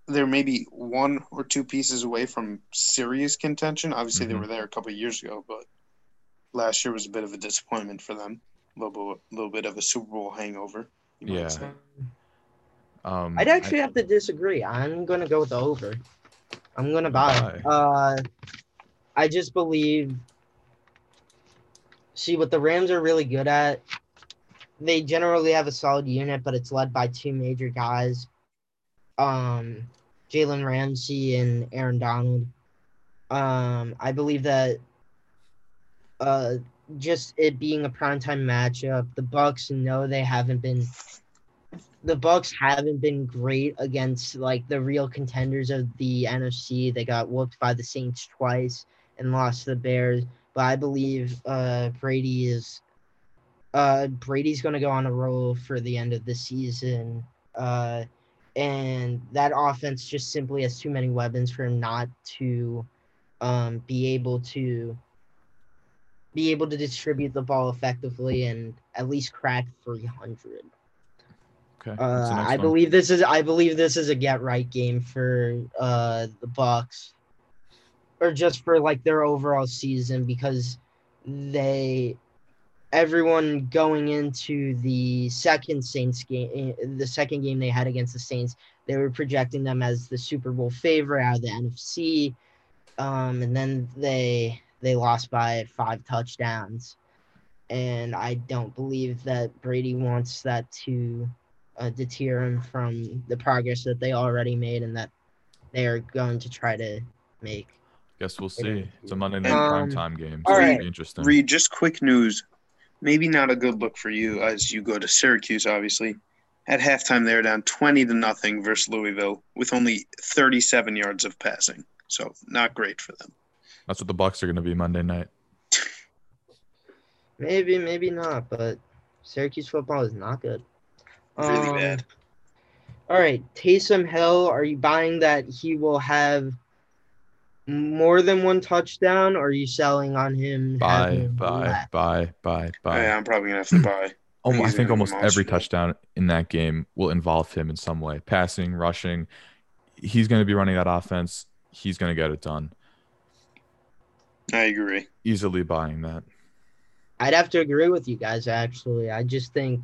they're maybe one or two pieces away from serious contention. Obviously, Mhm. they were there a couple of years ago, but last year was a bit of a disappointment for them. A little bit, little bit of a Super Bowl hangover. you might Yeah. say. Um, I'd actually have to disagree. I'm gonna go with the over. I'm gonna buy. Uh, I just believe. See what the Rams are really good at. They generally have a solid unit, but it's led by two major guys, um, Jalen Ramsey and Aaron Donald. Um, I believe that. Uh, just it being a primetime matchup, the Bucks know they haven't been the Bucks haven't been great against like the real contenders of the NFC. They got whooped by the Saints twice and lost to the Bears. But I believe uh, Brady is uh, Brady's going to go on a roll for the end of the season. Uh, and that offense just simply has too many weapons for him not to um, be able to be able to distribute the ball effectively and at least crack 300. Okay. Uh, I one? believe this is I believe this is a get right game for uh the Bucks, or just for like their overall season because they everyone going into the second Saints game, the second game they had against the Saints, they were projecting them as the Super Bowl favorite out of the NFC, um, and then they they lost by five touchdowns, and I don't believe that Brady wants that to uh, deter him from the progress that they already made and that they are going to try to make. Guess we'll see. It's a Monday night Um, primetime game. So it'll be interesting. Reed, just quick news. Maybe not a good look for you as you go to Syracuse, obviously. At halftime, they're down 20 to nothing versus Louisville with only 37 yards of passing. So, not great for them. That's what the Bucks are going to be Monday night. Maybe, maybe not, but Syracuse football is not good. Really Um, bad. All right, Taysom Hill, are you buying that he will have more than one touchdown, or are you selling on him? Buy, buy, buy, buy, bye, bye, bye. Yeah, I'm probably going to have to buy. Almo- I think almost every touchdown in that game will involve him in some way passing, rushing. He's going to be running that offense. He's going to get it done. I agree. Easily buying that. I'd have to agree with you guys. Actually, I just think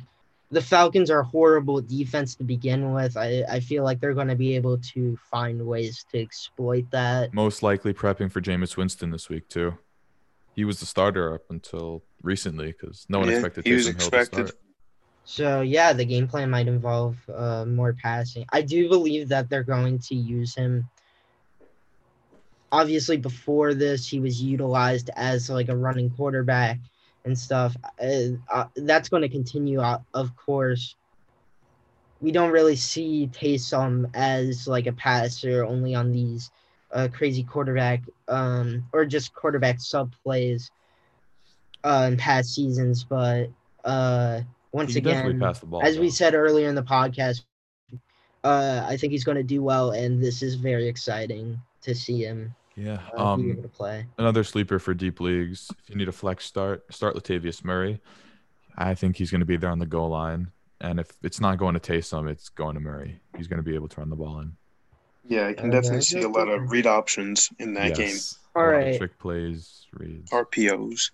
the Falcons are horrible defense to begin with. I, I feel like they're going to be able to find ways to exploit that. Most likely prepping for Jameis Winston this week, too. He was the starter up until recently because no one Yeah, expected he was Taysom Hill to expected. start. So yeah, the game plan might involve uh, more passing. I do believe that they're going to use him. Obviously, before this, he was utilized as like a running quarterback and stuff. Uh, uh, that's going to continue, uh, of course. We don't really see Taysom as like a passer, only on these uh, crazy quarterback um, or just quarterback sub plays uh, in past seasons. But uh, once He again, ball. as we said earlier in the podcast, uh, I think he's going to do well, and this is very exciting to see him yeah. be Um, able to play. another sleeper for deep leagues. If you need a flex start, start Latavius Murray. I think he's going to be there on the goal line. And if it's not going to Taysom, it's going to Murray. He's going to be able to run the ball in. Yeah, I can Uh, definitely see a lot of read options in that game. Yes. All A lot of right. Trick plays, reads. RPOs.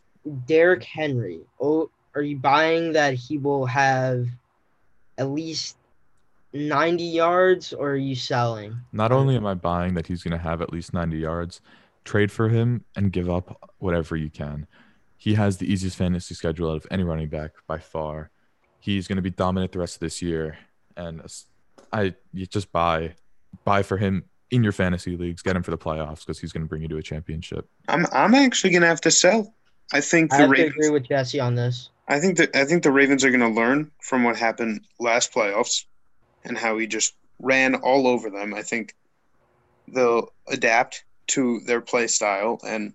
Derrick Henry. Oh, are you buying that he will have at least 90 yards, or are you selling? Not only am I buying that he's going to have at least 90 yards, trade for him and give up whatever you can. He has the easiest fantasy schedule out of any running back by far. He's going to be dominant the rest of this year, and I you just buy buy for him in your fantasy leagues. Get him for the playoffs because he's going to bring you to a championship. I'm I'm actually gonna have to sell. I think I the have to Ravens. agree with Jesse on this. I think that I think the Ravens are gonna learn from what happened last playoffs and how he just ran all over them. I think they'll adapt to their play style, and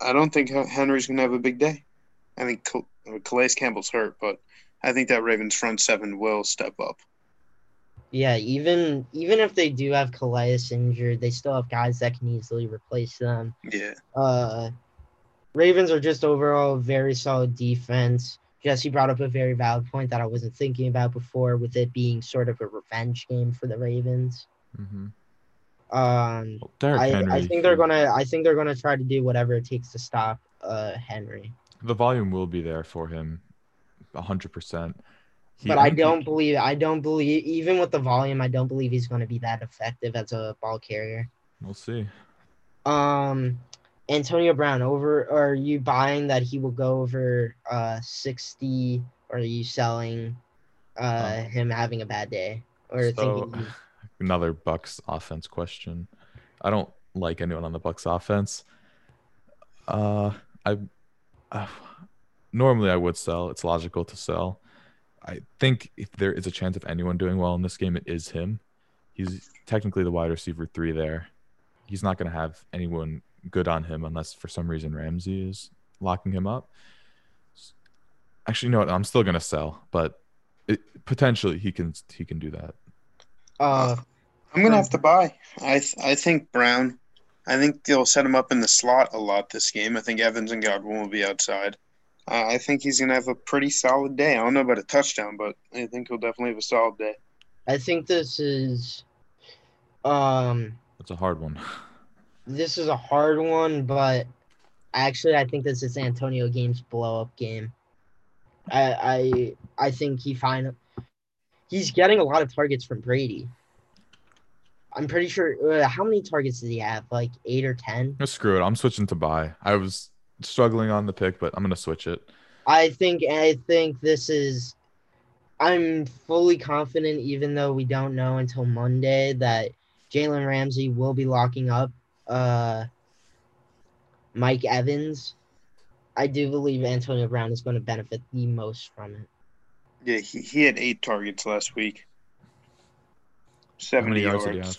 I don't think Henry's going to have a big day. I think Cal- Calais Campbell's hurt, but I think that Ravens front seven will step up. Yeah, even even if they do have Calais injured, they still have guys that can easily replace them. Yeah. Uh, Ravens are just overall very solid defense. Jesse brought up a very valid point that I wasn't thinking about before, with it being sort of a revenge game for the Ravens. Mm-hmm. Um, Well, I, Henry. I think they're gonna I think they're gonna try to do whatever it takes to stop uh Henry. The volume will be there for him, hundred percent. But I don't believe I don't believe even with the volume I don't believe he's gonna be that effective as a ball carrier. We'll see. Um, Antonio Brown over. Are you buying that he will go over uh sixty? Or are you selling uh Um, him having a bad day? Or So, thinking he- another Bucks offense question. I don't like anyone on the Bucks offense. Uh, I uh, normally I would sell. It's logical to sell. I think if there is a chance of anyone doing well in this game, it is him. He's technically the wide receiver three there. He's not going to have anyone good on him unless for some reason Ramsey is locking him up. Actually, you know what? I'm still going to sell, but it, potentially he can he can do that. uh I'm gonna have to buy. I th- I think Brown. I think they'll set him up in the slot a lot this game. I think Evans and Godwin will be outside. Uh, I think he's gonna have a pretty solid day. I don't know about a touchdown, but I think he'll definitely have a solid day. I think this is um It's a hard one. this is a hard one, but actually I think this is Antonio Game's blow up game. I I I think he find he's getting a lot of targets from Brady. I'm pretty sure. Uh, how many targets did he have? Like eight or ten? No, screw it. I'm switching to buy. I was struggling on the pick, but I'm gonna switch it. I think I think this is. I'm fully confident, even though we don't know until Monday, that Jalen Ramsey will be locking up uh, Mike Evans. I do believe Antonio Brown is going to benefit the most from it. Yeah, he, he had eight targets last week. Seventy yards yards. did he?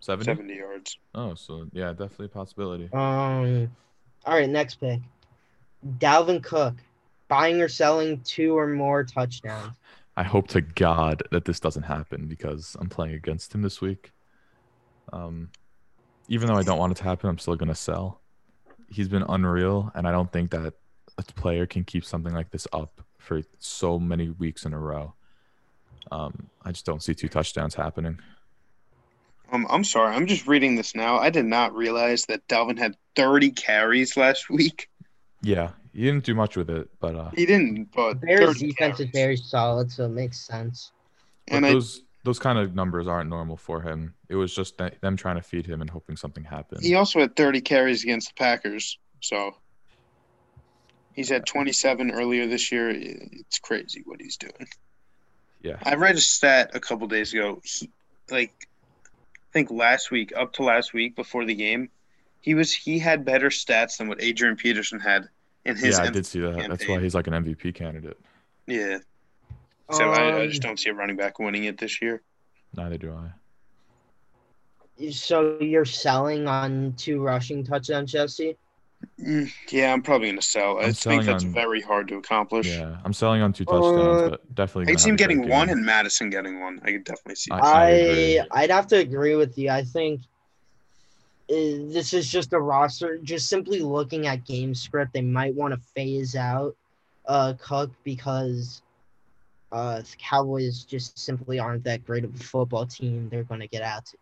Seventy. Seventy yards. Oh, so yeah, definitely a possibility. Um. All right, next pick. Dalvin Cook, buying or selling two or more touchdowns. I hope to God that this doesn't happen because I'm playing against him this week. Um, even though I don't want it to happen, I'm still gonna sell. He's been unreal, and I don't think that a player can keep something like this up for so many weeks in a row. Um, I just don't see two touchdowns happening. Um, I'm sorry. I'm just reading this now. I did not realize that Dalvin had 30 carries last week. Yeah, he didn't do much with it, but uh, He didn't, but Bears 30 defense is very solid, so it makes sense. but And I, those those kind of numbers aren't normal for him. It was just that- them trying to feed him and hoping something happened. he also had 30 carries against the Packers. So he's had 27 earlier this year. It's crazy what he's doing. Yeah, I read a stat a couple days ago. He, like, I think last week, up to last week before the game, he was he had better stats than what Adrian Peterson had in his. yeah, I M- did see that. That's why he's like an MVP candidate. Yeah. So I, I Um, just don't see a running back winning it this year. Neither do I. So you're selling on two rushing touchdowns, Jesse? Mm, yeah, I'm probably gonna sell. i I'm think that's on- very hard to accomplish. Yeah, I'm selling on two touchdowns, Uh, but definitely. I gonna see him have a great getting one and Mattison getting one. I could definitely see. I- I I'd have to agree with you. I think uh, this is just a roster. Just simply looking at game script, they might want to phase out uh, Cook because uh, the Cowboys just simply aren't that great of a football team. They're going to get out. To,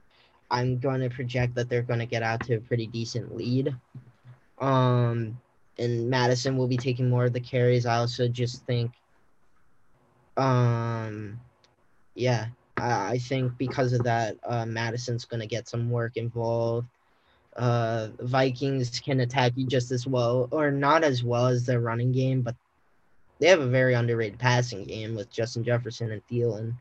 I'm going to project that they're going to get out to a pretty decent lead. Um, and Mattison will be taking more of the carries. I also just think, um, yeah, I I think because of that, uh, Mattison's going to get some work involved. Uh, Vikings can attack you just as well, or not as well as their running game, but they have a very underrated passing game with Justin Jefferson and Thielen.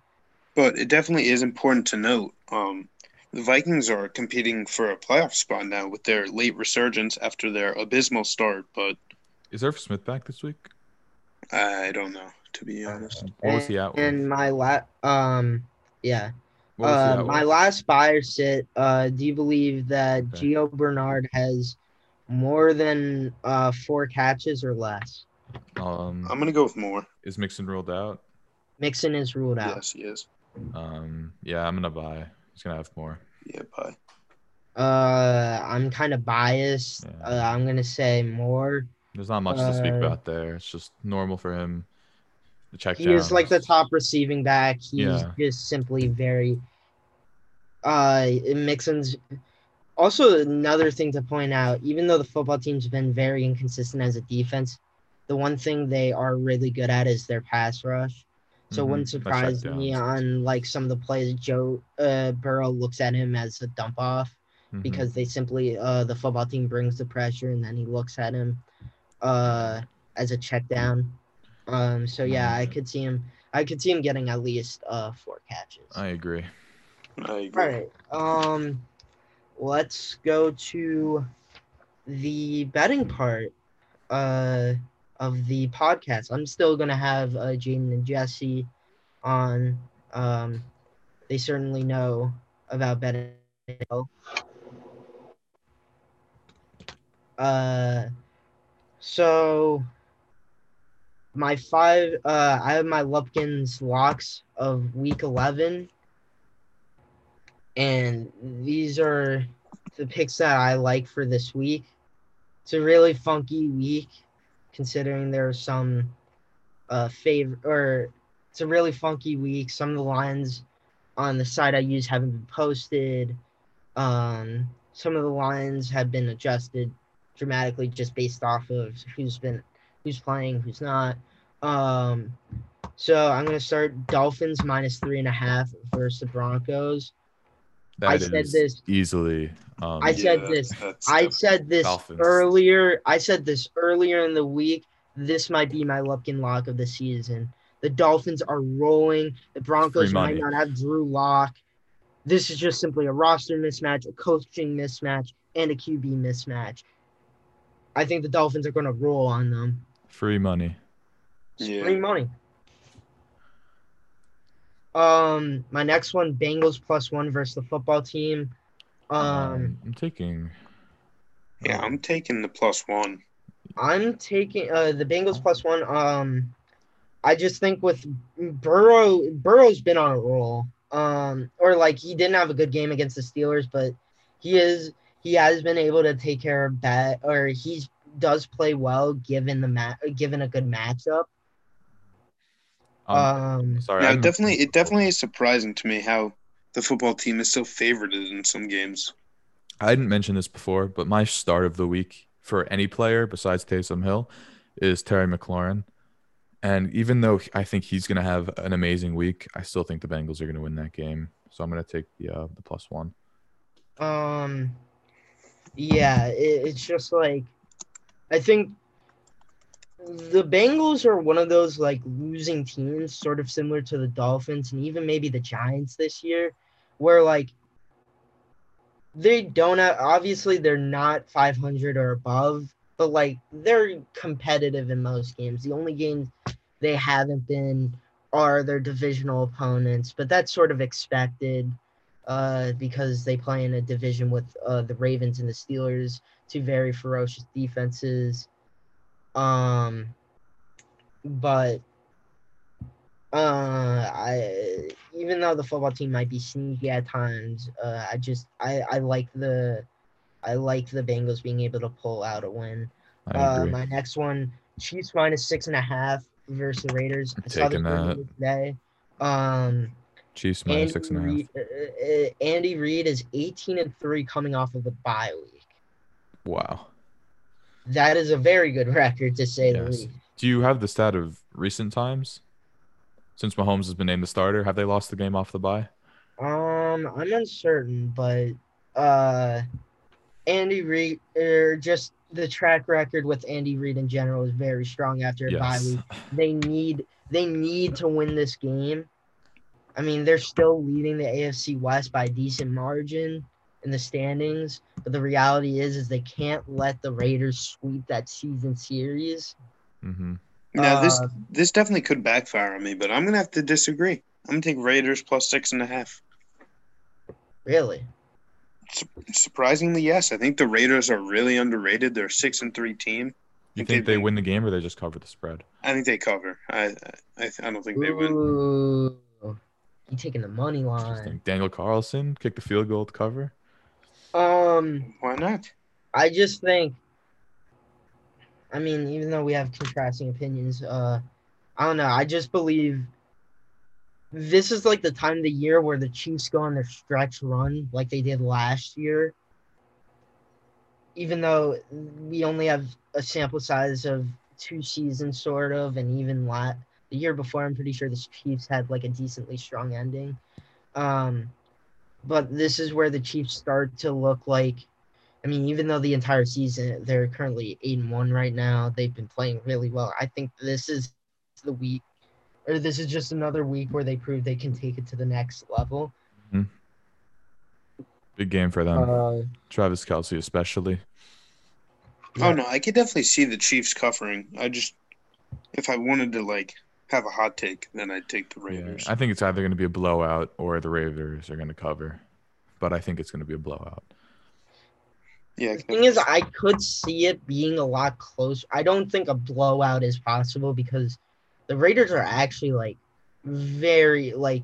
But it definitely is important to note. Um, the Vikings are competing for a playoff spot now with their late resurgence after their abysmal start. But Is Irv Smith back this week? I don't know, to be honest. What was he out with? And my la um, yeah, Uh, my one? last buyer sit. Uh, do you believe that Okay. Gio Bernard has more than uh four catches or less? Um, I'm gonna go with more. is Mixon ruled out? Mixon is ruled out. Yes, he is. Um, yeah, I'm gonna buy. He's gonna have more. Yeah, bye. Uh, I'm kind of biased. Yeah. Uh, I'm gonna say more. There's not much to speak Uh, about there. It's just normal for him. The check He is like the top receiving back. He's Yeah. just simply very. Uh, Mixon's. Also, another thing to point out: even though the football team's been very inconsistent as a defense, the one thing they are really good at is their pass rush. So it Mhm, wouldn't surprise me on like some of the plays Joe uh, Burrow looks at him as a dump off Mhm. because they simply uh, the football team brings the pressure and then he looks at him uh, as a check down. Um, so yeah, I Mhm. could see him. I could see him getting at least uh, four catches. I agree. I agree. All right. Um, let's go to the betting part uh, of the podcast. I'm still gonna have uh, Jaden and Jesse on. Um, they certainly know about betting. Uh, so my five. Uh, I have my Lupkins locks of week eleven and these are the picks that I like for this week. It's a really funky week, considering there are some uh favor or it's a really funky week. Some of the lines on the site I use haven't been posted. Um, some of the lines have been adjusted dramatically just based off of who's been who's playing, who's not. Um, so I'm gonna start Dolphins minus three and a half versus the Broncos. That I is said this- easily. Um, I said this. I said this Dolphins. earlier. I said this earlier in the week. This might be my Lupkin lock of the season. The Dolphins are rolling. The Broncos Free might not have Drew Lock. This is just simply a roster mismatch, a coaching mismatch, and a QB mismatch. I think the Dolphins are going to roll on them. free money. Yeah. Free money. Um, my next one, Bengals plus one versus the football team. Um, I'm taking. Yeah, I'm taking the plus one. I'm taking uh the Bengals plus one. Um, I just think with Burrow, Burrow's been on a roll. Um, or like he didn't have a good game against the Steelers, but he is he has been able to take care of that, or he does play well given the mat given a good matchup. Um, Um, sorry. Yeah, I it didn't- definitely it definitely is surprising to me how the football team is still favored in some games. I didn't mention this before, but my start of the week for any player besides Taysom Hill is Terry McLaurin. And even though I think he's going to have an amazing week, I still think the Bengals are going to win that game. So I'm going to take the uh, the plus one. Um, yeah, it, it's just like I think the Bengals are one of those like losing teams, sort of similar to the Dolphins and even maybe the Giants this year, where like they don't have, obviously they're not 500 or above, but like they're competitive in most games. The only games they haven't been are their divisional opponents, but that's sort of expected uh, because they play in a division with uh, the Ravens and the Steelers, two very ferocious defenses. Um, but uh, I even though the football team might be sneaky at times, uh, I just I I like the I like the Bengals being able to pull out a win. Uh, my next one, Chiefs minus six and a half versus the Raiders. I'm I taking game today. Um, Chiefs minus six and a half. Reed, uh, uh, Andy Reid is 18 and 3 coming off of the bye week. Wow. That is a very good record to say the least. Do you have the stat of recent times? Since Mahomes has been named the starter, have they lost the game off the bye? Um, I'm uncertain, but uh, Andy Reid, or just the track record with Andy Reid in general is very strong after a bye week. They need they need to win this game. I mean, they're still leading the AFC West by a decent margin in the standings, but the reality is is they can't let the Raiders sweep that season series. Mm-hmm. Now this Uh, this definitely could backfire on me, but I'm gonna have to disagree. I'm gonna take Raiders plus six and a half. Really? Su- Surprisingly, yes. I think the Raiders are really underrated. They're a six and three team. You think think they they win. win the game or they just cover the spread? I think they cover. I I, I don't think they win. Ooh. You taking the money line. Interesting. Daniel Carlson kick the field goal to cover. Um, Why not? I just think. I mean, even though we have contrasting opinions, uh, I don't know. I just believe this is like the time of the year where the Chiefs go on their stretch run, like they did last year. Even though we only have a sample size of two seasons, sort of, and even la- the year before, I'm pretty sure the Chiefs had like a decently strong ending. Um, but this is where the Chiefs start to look like I mean, even though the entire season they're currently eight and one right now, they've been playing really well. I think this is the week, or this is just another week where they prove they can take it to the next level. Big game for them. Uh, Travis Kelce, especially. Yeah. Oh no, I could definitely see the Chiefs covering. I just if I wanted to like have a hot take, then I'd take the Yeah, Raiders. I think it's either going to be a blowout or the Raiders are going to cover. But I think it's going to be a blowout. Yeah, the thing is, I could see it being a lot closer. I don't think a blowout is possible because the Raiders are actually like very like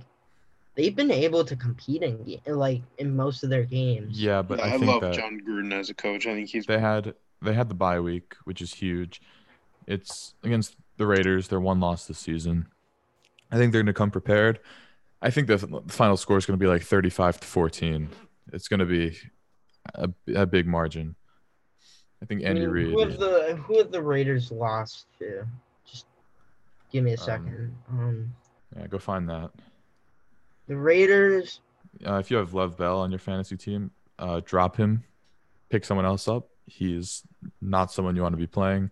they've been able to compete in like in most of their games. Yeah, but Yeah, I I, think love that Jon Gruden as a coach. I think he's they had they had the bye week, which is huge. It's against the Raiders. They're one loss this season. I think they're going to come prepared. I think the final score is going to be like 35 to 14. It's going to be a, a big margin. I think Andy mean, Reid. Who have the who have the Raiders lost to? Just give me a Um, second. Um, Yeah, go find that. the Raiders. Uh, if you have Le'Veon Bell on your fantasy team, uh, drop him, pick someone else up. He's not someone you want to be playing.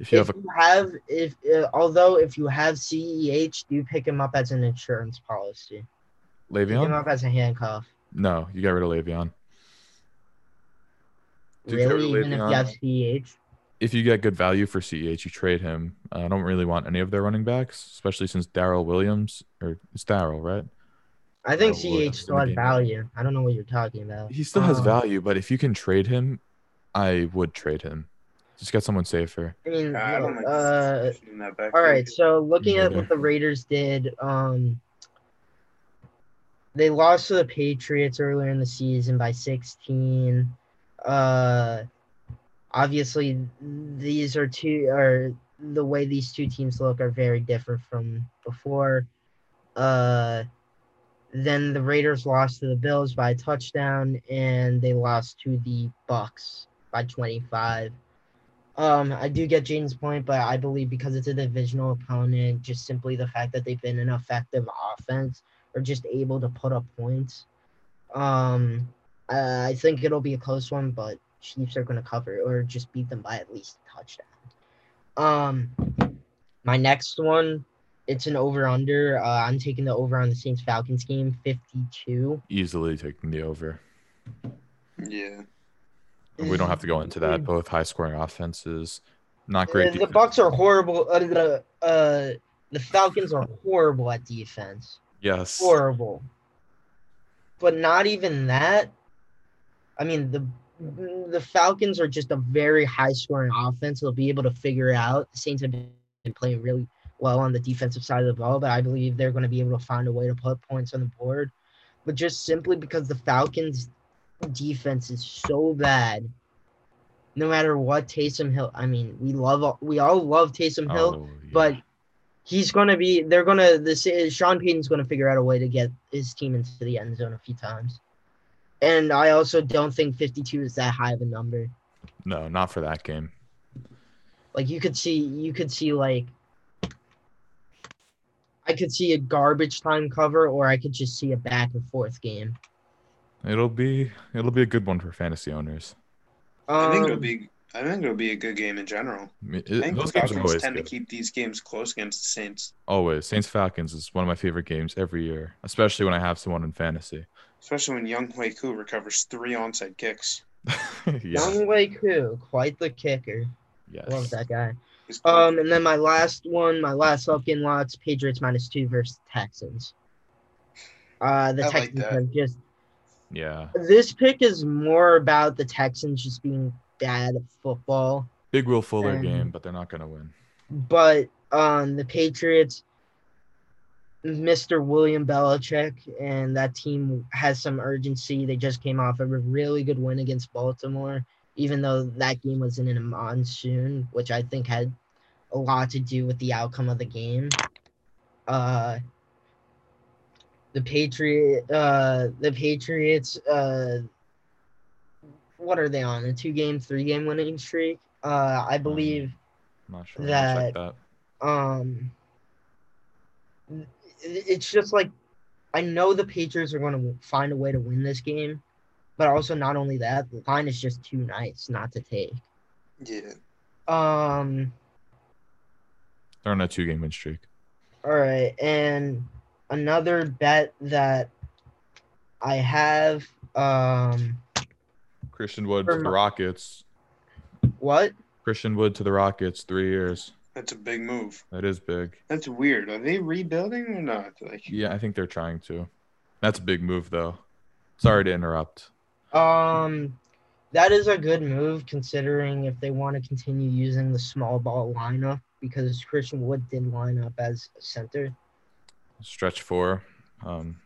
If you If have a you have, if uh, although if you have CEH, do you pick him up as an insurance policy. Le'Veon. Pick him up as a handcuff. no, you got rid of Le'Veon. Dude, get rid Really, of even if you have CEH. If you get good value for CEH, you trade him. Uh, I don't really want any of their running backs, especially since Darrel Williams or it's Darrel, right? I think Oh, CEH still has game. value. I don't know what you're talking about. He still has Um, value, but if you can trade him, I would trade him. Just get someone safer. I mean, I don't look, like uh, that all right. So looking Me at what the Raiders did, um, they lost to the Patriots earlier in the season by 16. Uh, obviously, these are two, or the way these two teams look are very different from before. Uh, then the Raiders lost to the Bills by a touchdown, and they lost to the Bucks by 25. Um, I do get Jaden's point, but I believe because it's a divisional opponent, just simply the fact that they've been an effective offense or just able to put up points. Um, I I think it'll be a close one, but Chiefs are going to cover or just beat them by at least a touchdown. Um, my next one, it's an over under. Uh, I'm taking the over on the Saints Falcons game, 52. Easily taking the over. Yeah. We don't have to go into that. Both high scoring offenses, not great. Uh, the. Bucks are horrible. Uh, the uh, the Falcons are horrible at defense. Yes. Horrible. But not even that. I mean the the Falcons are just a very high scoring offense. They'll be able to figure it out. The Saints have been playing really well on the defensive side of the ball, but I believe they're going to be able to find a way to put points on the board. But just simply because the Falcons defense is so bad, no matter what Taysom Hill, I mean, we love we all love Taysom oh, Hill, Oh, yeah. but he's gonna be they're gonna this is Sean Payton's gonna figure out a way to get his team into the end zone a few times. And I also don't think 52 is that high of a number. no, not for that game. Like you could see you could see like I could see a garbage time cover or I could just see a back and forth game. It'll be it'll be a good one for fantasy owners. I think it'll Um, be. I think it'll be a good game in general. I mean, I it- think those the games Falcons tend good. to keep these games close against the Saints, Always. Saints Falcons is one of my favorite games every year, especially when I have someone in fantasy. especially when Younghoe Koo recovers three onside kicks. yeah. Young Wei Koo, quite the kicker. Yes. Love that guy. Um, and then my last one, my last up in lots, Patriots minus two versus Texans. Uh, the I like Texans that. have just Yeah. This pick is more about the Texans just being bad at football. Big Will Fuller And- game, but they're not gonna win. but um the Patriots Mr. William Belichick and that team has some urgency. They just came off of a really good win against Baltimore, even though that game was in a monsoon, which I think had a lot to do with the outcome of the game. Uh the Patriot uh the Patriots uh what are they on? A two game, three game winning streak? Uh I believe I'm not sure. I'll check that. um it's just like I know the Patriots are going to find a way to win this game, but also not only that, the line is just too nice not to take. Yeah. Um They're on a two game win streak. all right, and another bet that I have um Christian Wood to the Rockets. what? Christian Wood to the Rockets, three years. That's a big move. That is big. That's weird. Are they rebuilding or not? Like, Yeah, I think they're trying to. That's a big move, though. Sorry to interrupt. Um that is a good move considering if they want to continue using the small ball lineup because Christian Wood did line up as a center. Stretch four, um,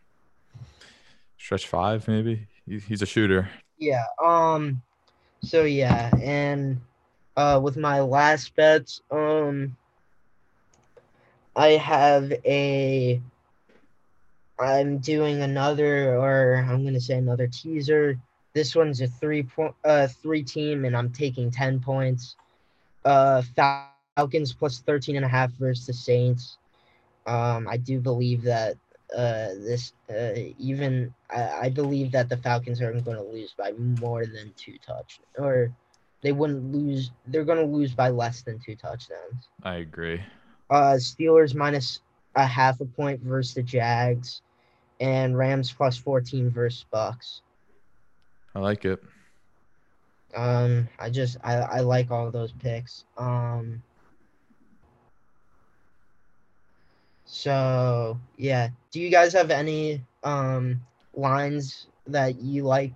stretch five, maybe. He, he's a shooter. Yeah. Um. So yeah, and uh, with my last bets, um, I have a. I'm doing another, or I'm gonna say another teaser. This one's a three point, uh, three team, and I'm taking ten points. Uh, Falcons plus 13 and a half versus the Saints. Um, I do believe that uh, this uh, even I, I believe that the Falcons are going to lose by more than two touchdowns, or they wouldn't lose they're going to lose by less than two touchdowns. I agree. Uh Steelers minus a half a point versus the Jags and Rams plus 14 versus Bucks. I like it. Um I just I I like all those picks. Um So, yeah, do you guys have any um lines that you like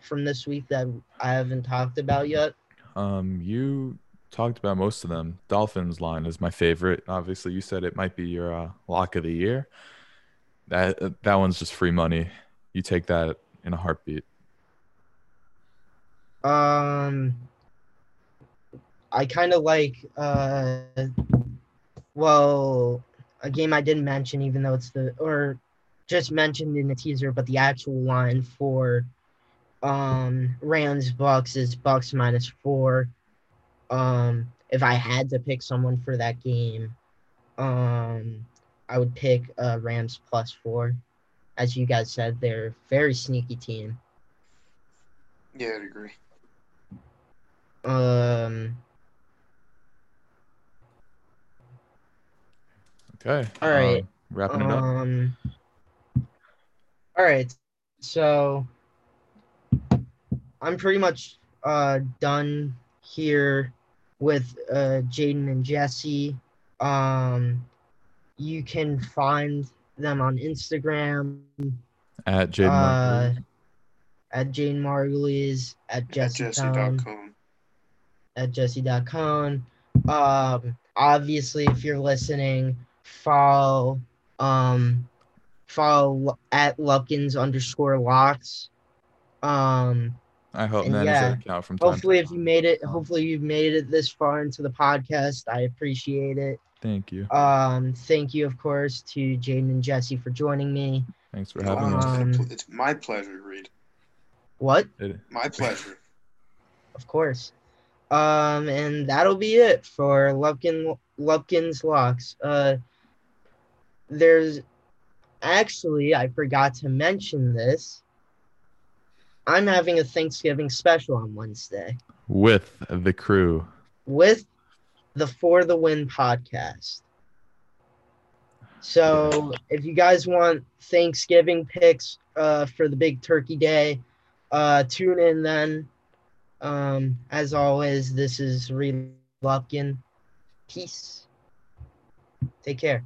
from this week that I haven't talked about yet? Um, you talked about most of them. Dolphins line is my favorite. Obviously, you said it might be your uh, lock of the year. That uh, that one's just free money. You take that in a heartbeat. Um, I kind of like, uh, well, a game I didn't mention, even though it's the, or just mentioned in the teaser, but the actual line for um Rams Bucks is Bucks minus four. Um, if I had to pick someone for that game, um, I would pick uh Rams plus four. As you guys said, they're a very sneaky team. yeah, I'd agree. Um, Okay. All right. um, wrapping it up. Um. All right, so I'm pretty much uh done here with uh Jaden and Jesse. Um, you can find them on Instagram At Jaden. uh, at Jane Margulies at At Jesse, Jesse Jesse.com. at jesse.com. Um, obviously, if you're listening, follow um, follow at Lupkins underscore locks. Um, I hope and manage yeah, that account from hopefully, to if you time. made it, hopefully you've made it this far into the podcast. I appreciate it. Thank you. Um, thank you, of course, to Jaden and Jesse for joining me. Thanks for having Oh, us. Um, it's, it's my pleasure, Reed. What? It- My pleasure. Of course. Um, and that'll be it for Lupkin Lupkin's locks. Uh, there's actually I forgot to mention this. I'm having a Thanksgiving special on Wednesday with the crew. with the For the Win podcast. So if you guys want Thanksgiving picks uh, for the big turkey day, uh, tune in then. Um, as always, this is Reed Lupkin. Peace. Take care.